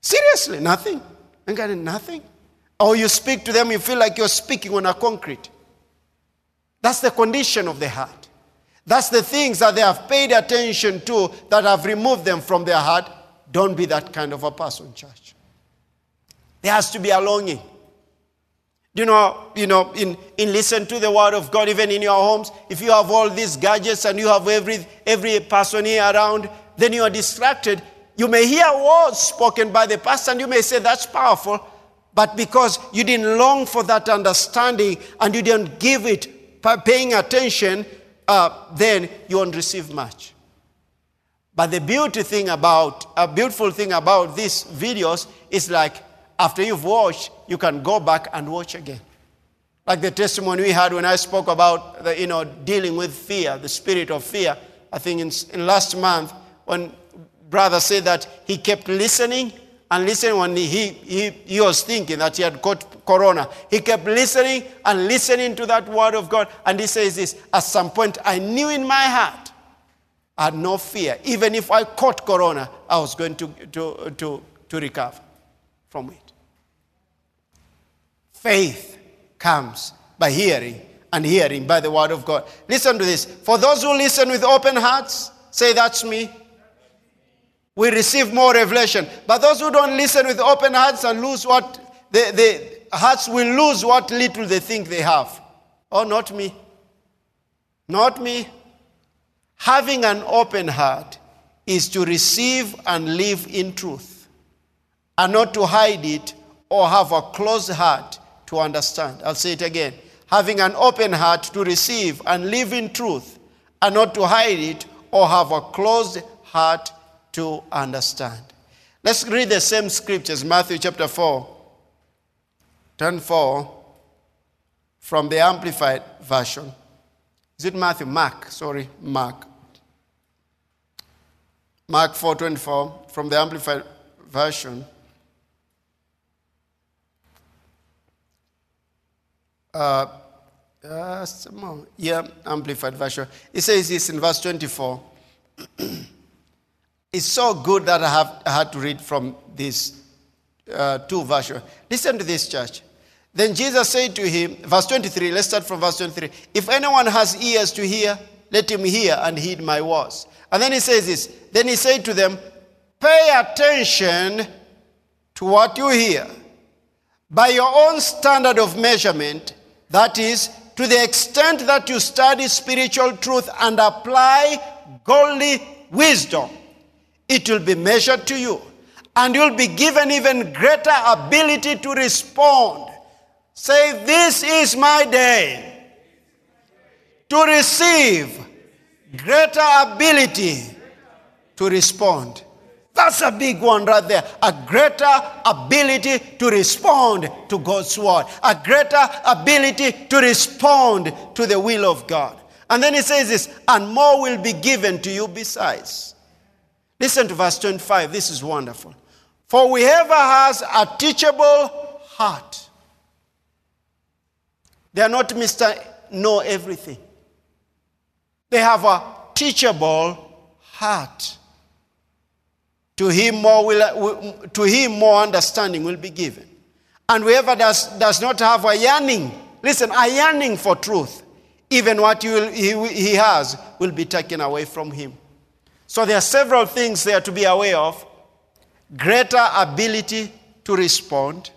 Seriously, nothing. Nothing. Or you speak to them, you feel like you're speaking on a concrete. That's the condition of the heart. That's the things that they have paid attention to that have removed them from their heart. Don't be that kind of a person, church. There has to be a longing. You know, you know, in, in listen to the word of God, even in your homes, if you have all these gadgets and you have every every person here around, then you are distracted. You may hear words spoken by the pastor, and you may say that's powerful, but because you didn't long for that understanding and you didn't give it paying attention, uh, then you won't receive much. But the beauty thing about a beautiful thing about these videos is like after you've watched, you can go back and watch again. Like the testimony we had when I spoke about the, you know dealing with fear, the spirit of fear. I think in, in last month when brother said that he kept listening and listening when he, he, he was thinking that he had got corona. He kept listening and listening to that word of God. And he says this At some point, I knew in my heart, I had no fear. Even if I caught corona, I was going to, to, to, to recover from it. Faith comes by hearing, and hearing by the word of God. Listen to this. For those who listen with open hearts, say, That's me. We receive more revelation. But those who don't listen with open hearts and lose what the, the hearts will lose what little they think they have. Oh, not me. Not me. Having an open heart is to receive and live in truth, and not to hide it or have a closed heart to understand. I'll say it again. Having an open heart to receive and live in truth, and not to hide it or have a closed heart to understand. Let's read the same scriptures, Matthew chapter 4, turn 4, from the Amplified Version. Is it Matthew? Mark, sorry, Mark. Mark 4:24 from the Amplified Version. Uh, uh, yeah, Amplified Version. It says this in verse 24. it's so good that I, have, I had to read from these uh, two versions. Listen to this, church. Then Jesus said to him, verse 23, let's start from verse 23. If anyone has ears to hear, let him hear and heed my words. And then he says this. Then he said to them, Pay attention to what you hear. By your own standard of measurement, that is, to the extent that you study spiritual truth and apply godly wisdom, it will be measured to you. And you'll be given even greater ability to respond. Say, This is my day to receive greater ability to respond. That's a big one right there. A greater ability to respond to God's word. A greater ability to respond to the will of God. And then he says this, and more will be given to you besides. Listen to verse 25. This is wonderful. For whoever has a teachable heart, they are not Mr. Know Everything. They have a teachable heart. To him more will, to him more understanding will be given. And whoever does, does not have a yearning, listen, a yearning for truth, even what will, he, he has will be taken away from him. So there are several things there to be aware of. Greater ability to respond.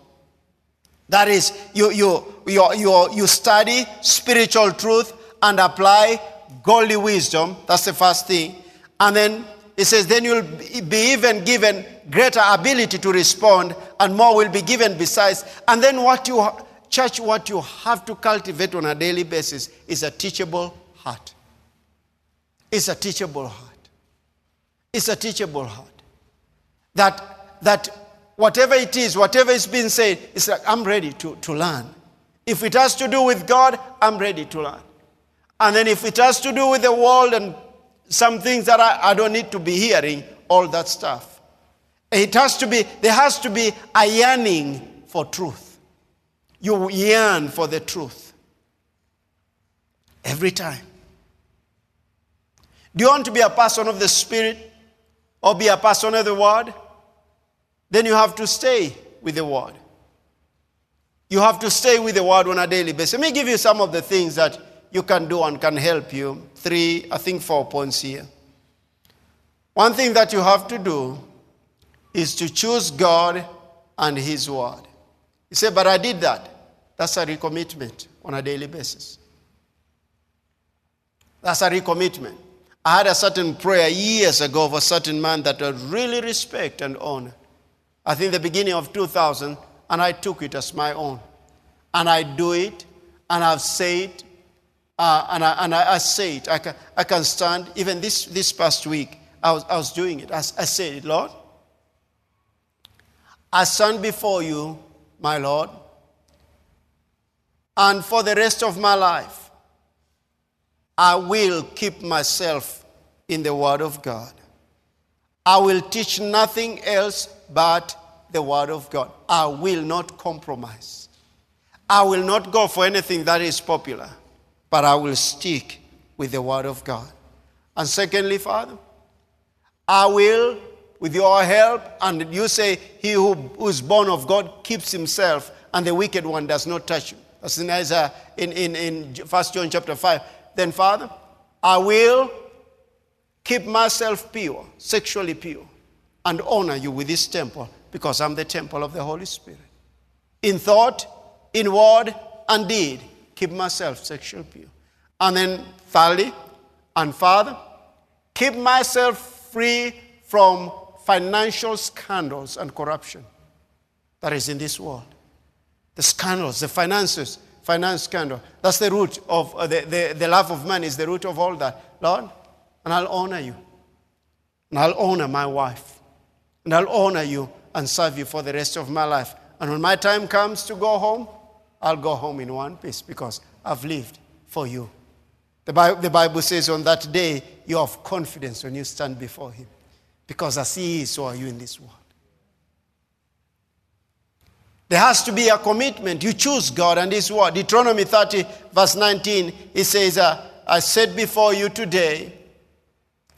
That is, you, you, you, you, you study spiritual truth and apply godly wisdom. That's the first thing. And then it says, then you'll be even given greater ability to respond, and more will be given besides. And then what you, church, what you have to cultivate on a daily basis is a teachable heart. It's a teachable heart. It's a teachable heart. That, that whatever it is, whatever is being said, it's like, I'm ready to, to learn. If it has to do with God, I'm ready to learn. And then if it has to do with the world and some things that I, I don't need to be hearing, all that stuff. It has to be, there has to be a yearning for truth. You yearn for the truth. Every time. Do you want to be a person of the Spirit or be a person of the Word? Then you have to stay with the Word. You have to stay with the Word on a daily basis. Let me give you some of the things that you can do and can help you. Three, I think four points here. One thing that you have to do is to choose God and His Word. You say, but I did that. That's a recommitment on a daily basis. That's a recommitment. I had a certain prayer years ago of a certain man that I really respect and honor. I think the beginning of 2000, and I took it as my own. And I do it, and I've said, uh, and, I, and I, I say it. I can, I can stand, even this, this past week, I was, I was doing it. I, I said it, Lord, I stand before you, my Lord, and for the rest of my life, I will keep myself in the Word of God. I will teach nothing else but the Word of God. I will not compromise. I will not go for anything that is popular, but I will stick with the Word of God. And secondly, Father, I will, with your help, and you say, He who is born of God keeps himself, and the wicked one does not touch him. That's in Isaiah, in, in, in 1 John chapter 5. Then, Father, I will keep myself pure, sexually pure, and honor you with this temple because I'm the temple of the Holy Spirit. In thought, in word, and deed, keep myself sexually pure. And then, thirdly, and Father, keep myself free from financial scandals and corruption that is in this world. The scandals, the finances, finance scandal. That's the root of uh, the, the, the love of money is the root of all that. Lord, and I'll honor you. And I'll honor my wife. And I'll honor you and serve you for the rest of my life. And when my time comes to go home, I'll go home in one piece because I've lived for you. The Bible, the Bible says on that day, you have confidence when you stand before Him. Because as He is, so are you in this world. There has to be a commitment. You choose God and His word. Deuteronomy 30, verse 19, it says, uh, I said before you today,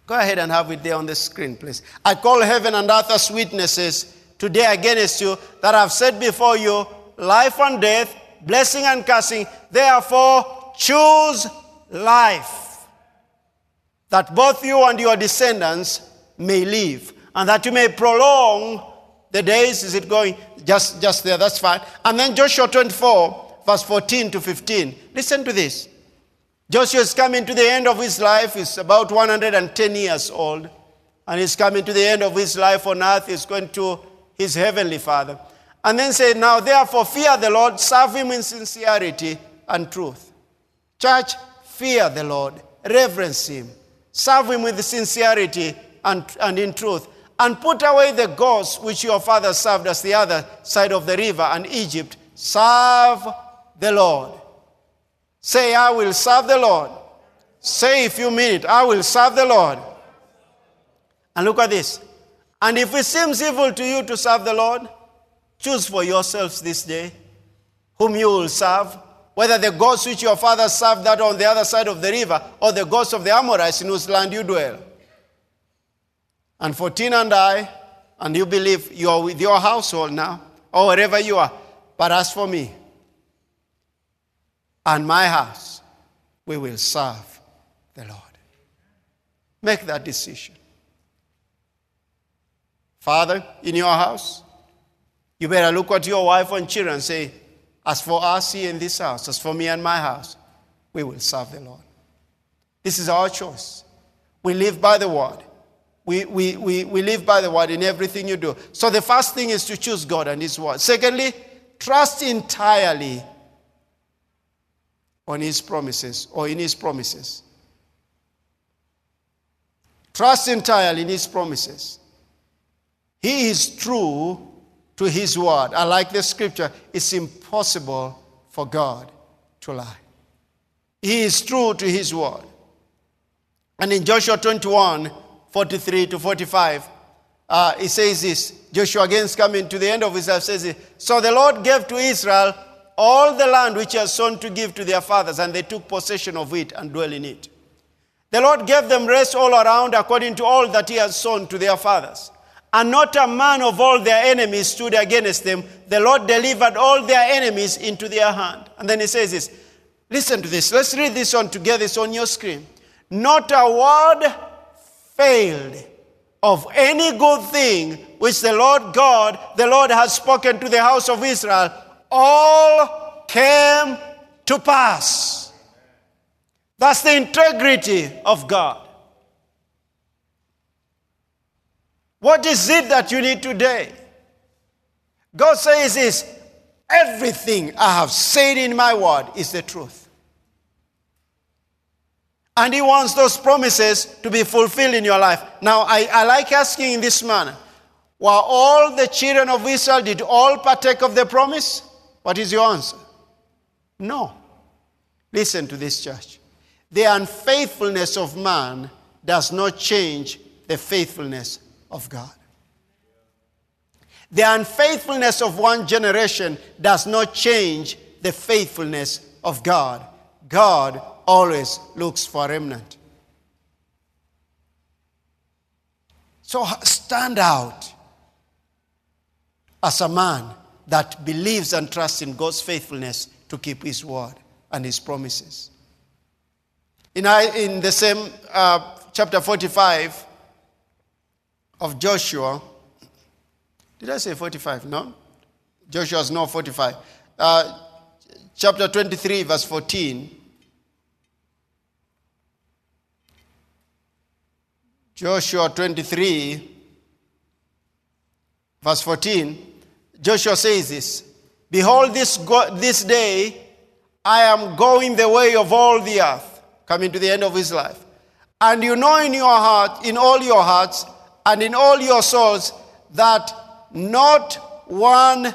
go ahead and have it there on the screen, please. I call heaven and earth as witnesses today against you that I've said before you life and death, blessing and cursing. Therefore, choose life, that both you and your descendants may live, and that you may prolong the days. Is it going just, just there? That's fine. And then Joshua 24, verse 14 to 15. Listen to this. Joshua is coming to the end of his life. He's about 110 years old. And he's coming to the end of his life on earth. He's going to his heavenly Father. And then say, Now therefore fear the Lord, serve him in sincerity and truth. Church, fear the Lord, reverence him, serve him with sincerity and, and in truth, and put away the gods which your father served as the other side of the river and Egypt. Serve the Lord. Say, I will serve the Lord. Say, if you mean it, I will serve the Lord. And look at this. And if it seems evil to you to serve the Lord, choose for yourselves this day whom you will serve, whether the gods which your fathers served that are on the other side of the river, or the gods of the Amorites in whose land you dwell. And for Tina and I, and you believe you are with your household now, or wherever you are. But as for me and my house, we will serve the Lord. Make that decision. Father, in your house, you better look at your wife and children and say, As for us here in this house, as for me and my house, we will serve the Lord. This is our choice. We live by the word. We, we, we, we live by the word in everything you do. So the first thing is to choose God and His word. Secondly, trust entirely on His promises or in His promises. Trust entirely in His promises. He is true to His word. I like the scripture. It's impossible for God to lie. He is true to His word. And in Joshua 21, 43 to 45, uh, he says this. Joshua again coming to the end of his life, says this. So the Lord gave to Israel all the land which he has sworn to give to their fathers, and they took possession of it and dwell in it. The Lord gave them rest all around according to all that he has sown to their fathers. And not a man of all their enemies stood against them. The Lord delivered all their enemies into their hand. And then he says this Listen to this. Let's read this on together. It's on your screen. Not a word failed of any good thing which the Lord God, the Lord has spoken to the house of Israel, all came to pass. That's the integrity of God. What is it that you need today? God says this everything I have said in my word is the truth. And He wants those promises to be fulfilled in your life. Now, I, I like asking in this manner Were all the children of Israel, did all partake of the promise? What is your answer? No. Listen to this, church. The unfaithfulness of man does not change the faithfulness of God. The unfaithfulness of one generation does not change the faithfulness of God. God always looks for a remnant. So stand out as a man that believes and trusts in God's faithfulness to keep his word and his promises. In, in the same uh, chapter 45, of Joshua. Did I say 45? No? Joshua's not 45. Uh, chapter 23, verse 14. Joshua 23, verse 14. Joshua says this Behold, this, go- this day I am going the way of all the earth, coming to the end of his life. And you know in your heart, in all your hearts, and in all your souls that not one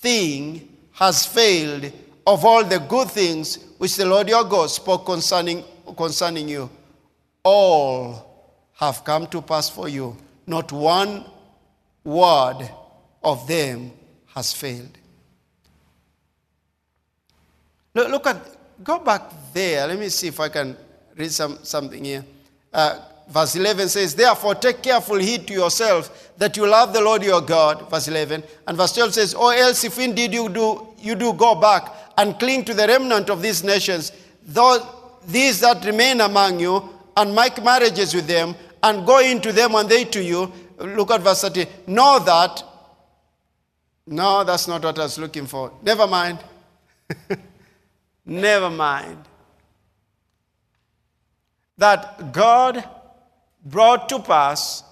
thing has failed of all the good things which the Lord your God spoke concerning, concerning you. All have come to pass for you. Not one word of them has failed. Look, look at, go back there. Let me see if I can read some, something here. Uh, verse 11 says, Therefore, take careful heed to yourself that you love the Lord your God. Verse 11. And verse 12 says, Or else, if indeed you do, you do go back and cling to the remnant of these nations, though these that remain among you, and make marriages with them, and go into them and they to you. Look at verse 13. Know that. No, that's not what I was looking for. Never mind. Never mind. That God brought to pass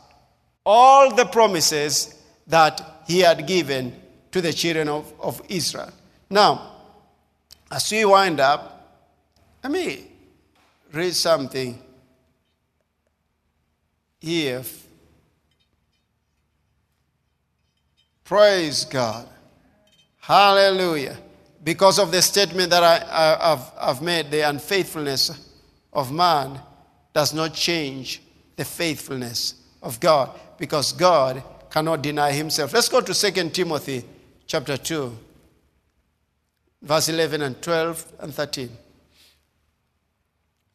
all the promises that he had given to the children of, of Israel. Now, as we wind up, let me read something here. Praise God. Hallelujah. Because of the statement that I, have I've made, the unfaithfulness of man does not change the faithfulness of God because God cannot deny himself. Let's go to 2 Timothy chapter 2, verse 11 and 12 and 13.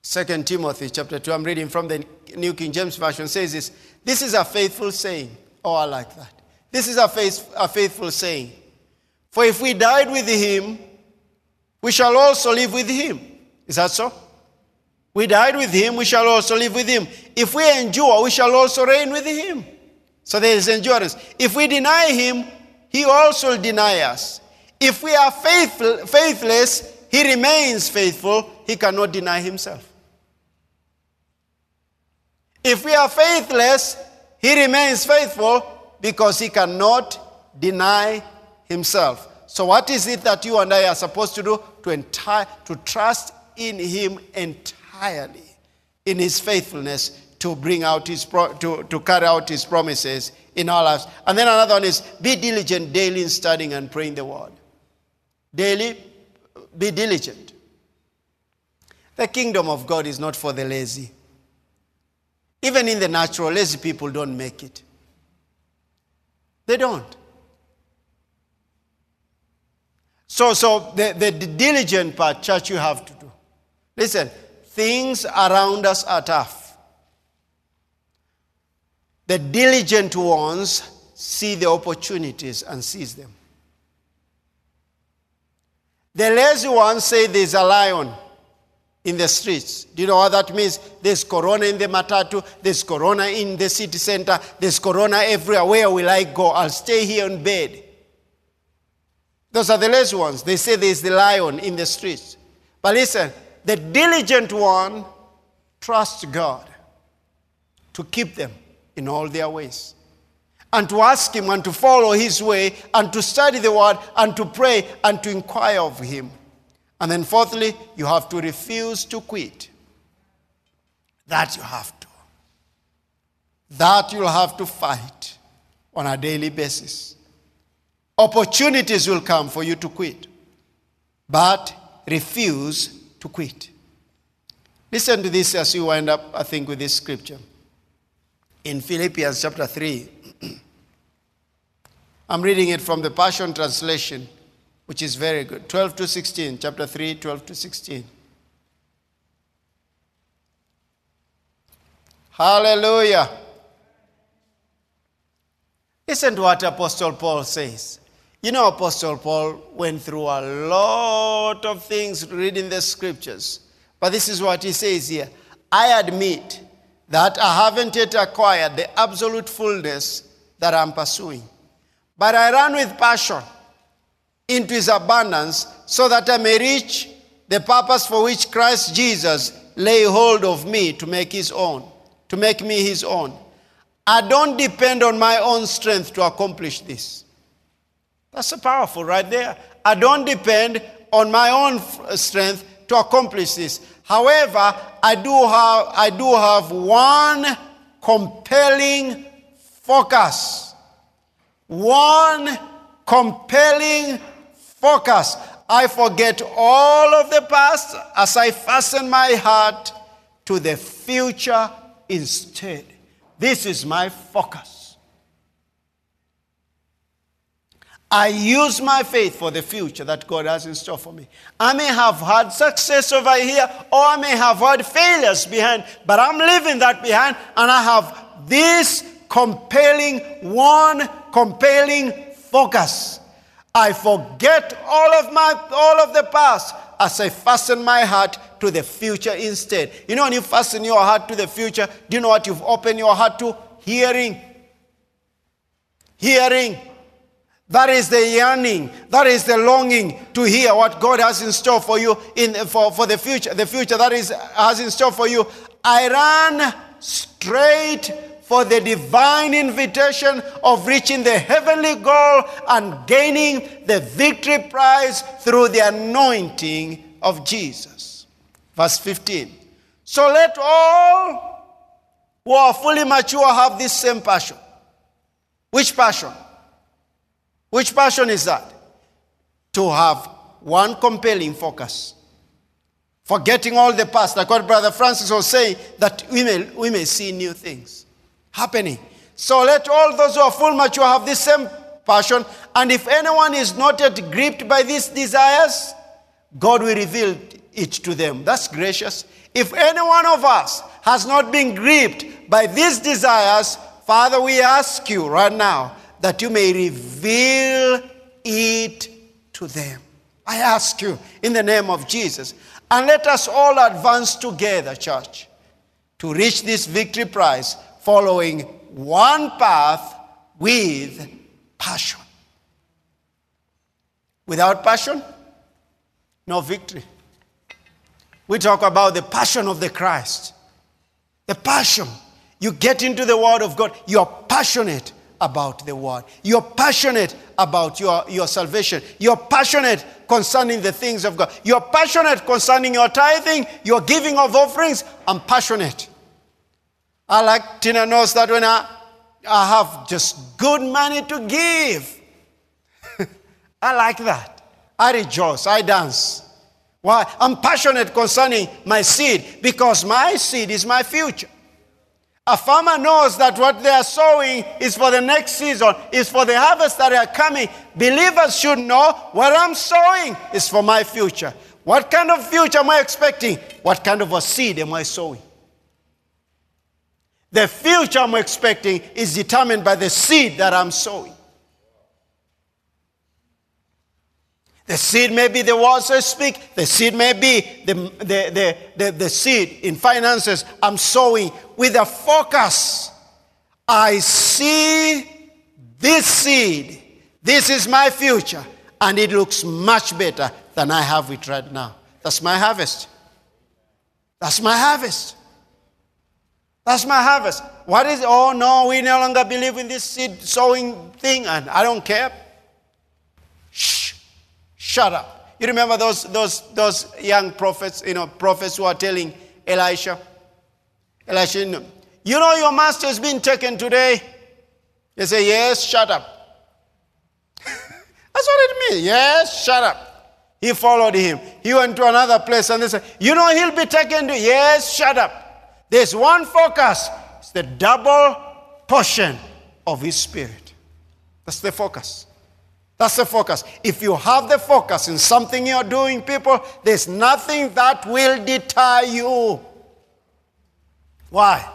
2 Timothy chapter 2, I'm reading from the New King James Version, says this This is a faithful saying. Oh, I like that. This is a, faith, a faithful saying. For if we died with him, we shall also live with him. Is that so? We died with him, we shall also live with him. If we endure, we shall also reign with him. So there is endurance. If we deny him, he also will deny us. If we are faithful, faithless, he remains faithful. He cannot deny himself. If we are faithless, he remains faithful because he cannot deny himself. So, what is it that you and I are supposed to do? To, entire, to trust in him entirely entirely in his faithfulness to bring out his pro- to, to carry out his promises in our lives. And then another one is be diligent daily in studying and praying the word. Daily, be diligent. The kingdom of God is not for the lazy. Even in the natural, lazy people don't make it. They don't. So, so the, the diligent part, church, you have to do. Listen, Things around us are tough. The diligent ones see the opportunities and seize them. The lazy ones say there's a lion in the streets. Do you know what that means? There's corona in the matatu, there's corona in the city center, there's corona everywhere. Where will I go? I'll stay here in bed. Those are the lazy ones. They say there's the lion in the streets. But listen, the diligent one trusts God to keep them in all their ways and to ask Him and to follow His way and to study the Word and to pray and to inquire of Him. And then, fourthly, you have to refuse to quit. That you have to. That you'll have to fight on a daily basis. Opportunities will come for you to quit, but refuse to quit. Listen to this as you wind up, I think, with this scripture. In Philippians chapter 3, I'm reading it from the Passion Translation, which is very good. 12 to 16, chapter 3, 12 to 16. Hallelujah. Listen to what Apostle Paul says. You know, Apostle Paul went through a lot of things reading the scriptures. But this is what he says here I admit that I haven't yet acquired the absolute fullness that I'm pursuing. But I run with passion into his abundance so that I may reach the purpose for which Christ Jesus lay hold of me to make his own, to make me his own. I don't depend on my own strength to accomplish this. That's so powerful right there. I don't depend on my own uh, strength to accomplish this. However, I do have, I do have one compelling focus. One compelling focus. I forget all of the past as I fasten my heart to the future instead. This is my focus. I use my faith for the future that God has in store for me. I may have had success over here, or I may have had failures behind, but I'm leaving that behind, and I have this compelling, one compelling focus. I forget all of my all of the past as I fasten my heart to the future instead. You know, when you fasten your heart to the future, do you know what you've opened your heart to? Hearing. Hearing. That is the yearning. That is the longing to hear what God has in store for you in for, for the future. The future that is has in store for you. I ran straight for the divine invitation of reaching the heavenly goal and gaining the victory prize through the anointing of Jesus. Verse 15. So let all who are fully mature have this same passion. Which passion? Which passion is that? To have one compelling focus. Forgetting all the past, like what Brother Francis was saying, that we may, we may see new things happening. So let all those who are full mature have this same passion. And if anyone is not yet gripped by these desires, God will reveal it to them. That's gracious. If any one of us has not been gripped by these desires, Father, we ask you right now that you may reveal it to them. I ask you in the name of Jesus. And let us all advance together, church, to reach this victory prize following one path with passion. Without passion, no victory. We talk about the passion of the Christ. The passion. You get into the Word of God, you're passionate about the Word. You're passionate about your, your salvation. You're passionate concerning the things of God. You're passionate concerning your tithing, your giving of offerings. I'm passionate. I like Tina knows that when I, I have just good money to give, I like that. I rejoice, I dance. Why? I'm passionate concerning my seed because my seed is my future. A farmer knows that what they are sowing is for the next season, is for the harvest that are coming. Believers should know what I'm sowing is for my future. What kind of future am I expecting? What kind of a seed am I sowing? The future I'm expecting is determined by the seed that I'm sowing. The seed may be the words I speak. The seed may be the, the, the, the, the seed in finances I'm sowing with a focus. I see this seed. This is my future. And it looks much better than I have it right now. That's my harvest. That's my harvest. That's my harvest. What is, oh no, we no longer believe in this seed sowing thing, and I don't care. Shh, shut up. You remember those, those, those young prophets, you know, prophets who are telling Elisha, Elisha, you know your master has been taken today? They say, yes, shut up. That's what it means. Yes, shut up. He followed him. He went to another place and they said, You know, he'll be taken to. Yes, shut up. There's one focus. It's the double portion of his spirit. That's the focus. That's the focus. If you have the focus in something you're doing, people, there's nothing that will deter you. Why?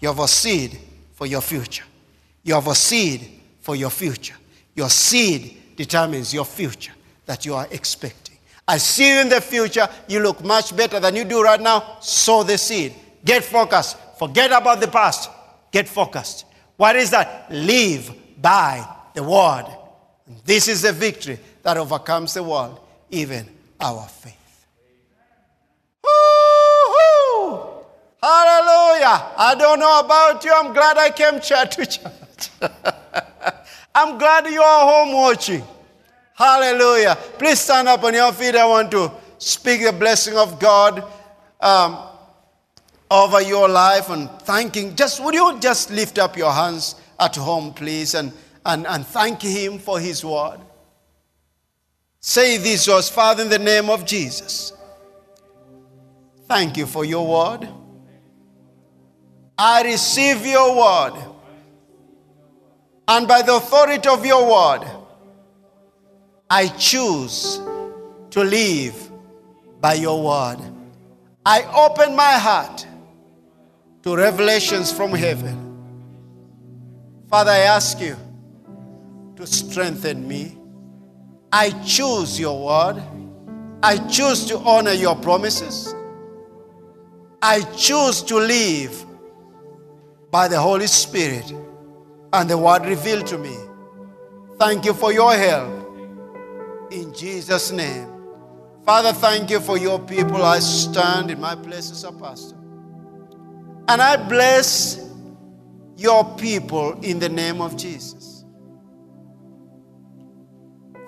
You have a seed for your future. You have a seed for your future. Your seed determines your future that you are expecting. I see you in the future. You look much better than you do right now. Sow the seed. Get focused. Forget about the past. Get focused. What is that? Live by the word. This is the victory that overcomes the world, even our faith. Hallelujah. I don't know about you. I'm glad I came to church. I'm glad you are home watching. Hallelujah. Please stand up on your feet. I want to speak the blessing of God um, over your life and thanking. Just would you just lift up your hands at home, please, and, and, and thank Him for His word? Say this was Father in the name of Jesus. Thank you for your word. I receive your word. And by the authority of your word, I choose to live by your word. I open my heart to revelations from heaven. Father, I ask you to strengthen me. I choose your word. I choose to honor your promises. I choose to live by the Holy Spirit and the word revealed to me. Thank you for your help. In Jesus' name. Father, thank you for your people. I stand in my place as a pastor. And I bless your people in the name of Jesus.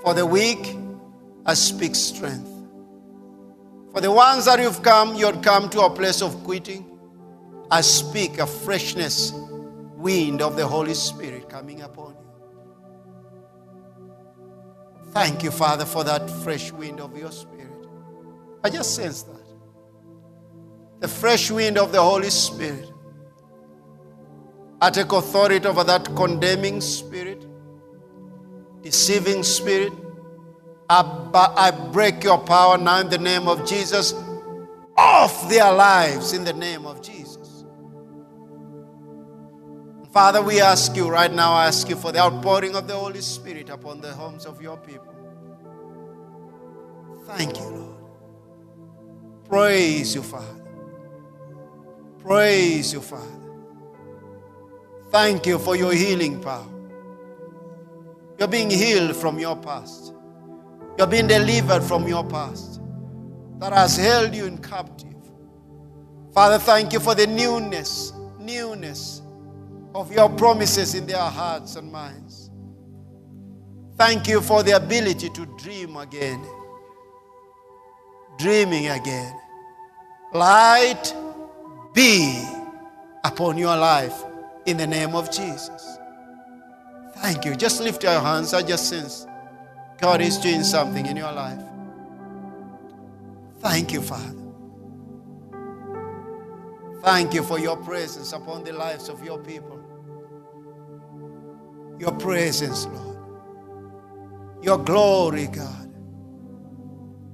For the weak, I speak strength. For the ones that you've come, you'd come to a place of quitting. I speak a freshness, wind of the Holy Spirit coming upon you. Thank you, Father, for that fresh wind of your Spirit. I just sense that. The fresh wind of the Holy Spirit. I take authority over that condemning spirit, deceiving spirit. I, I break your power now in the name of Jesus off their lives in the name of Jesus. Father, we ask you right now, I ask you for the outpouring of the Holy Spirit upon the homes of your people. Thank you, Lord. Praise you, Father. Praise you, Father. Thank you for your healing power. You're being healed from your past. You're being delivered from your past that has held you in captive. Father, thank you for the newness, newness of your promises in their hearts and minds. Thank you for the ability to dream again, dreaming again. Light be upon your life in the name of Jesus. Thank you. Just lift your hands. I just sense God is doing something in your life. Thank you, Father. Thank you for your presence upon the lives of your people. Your presence, Lord. Your glory, God.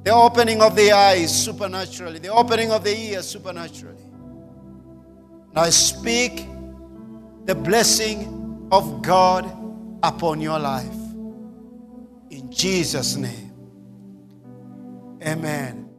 The opening of the eyes supernaturally, the opening of the ears supernaturally. Now I speak the blessing of God upon your life. In Jesus' name. Amen.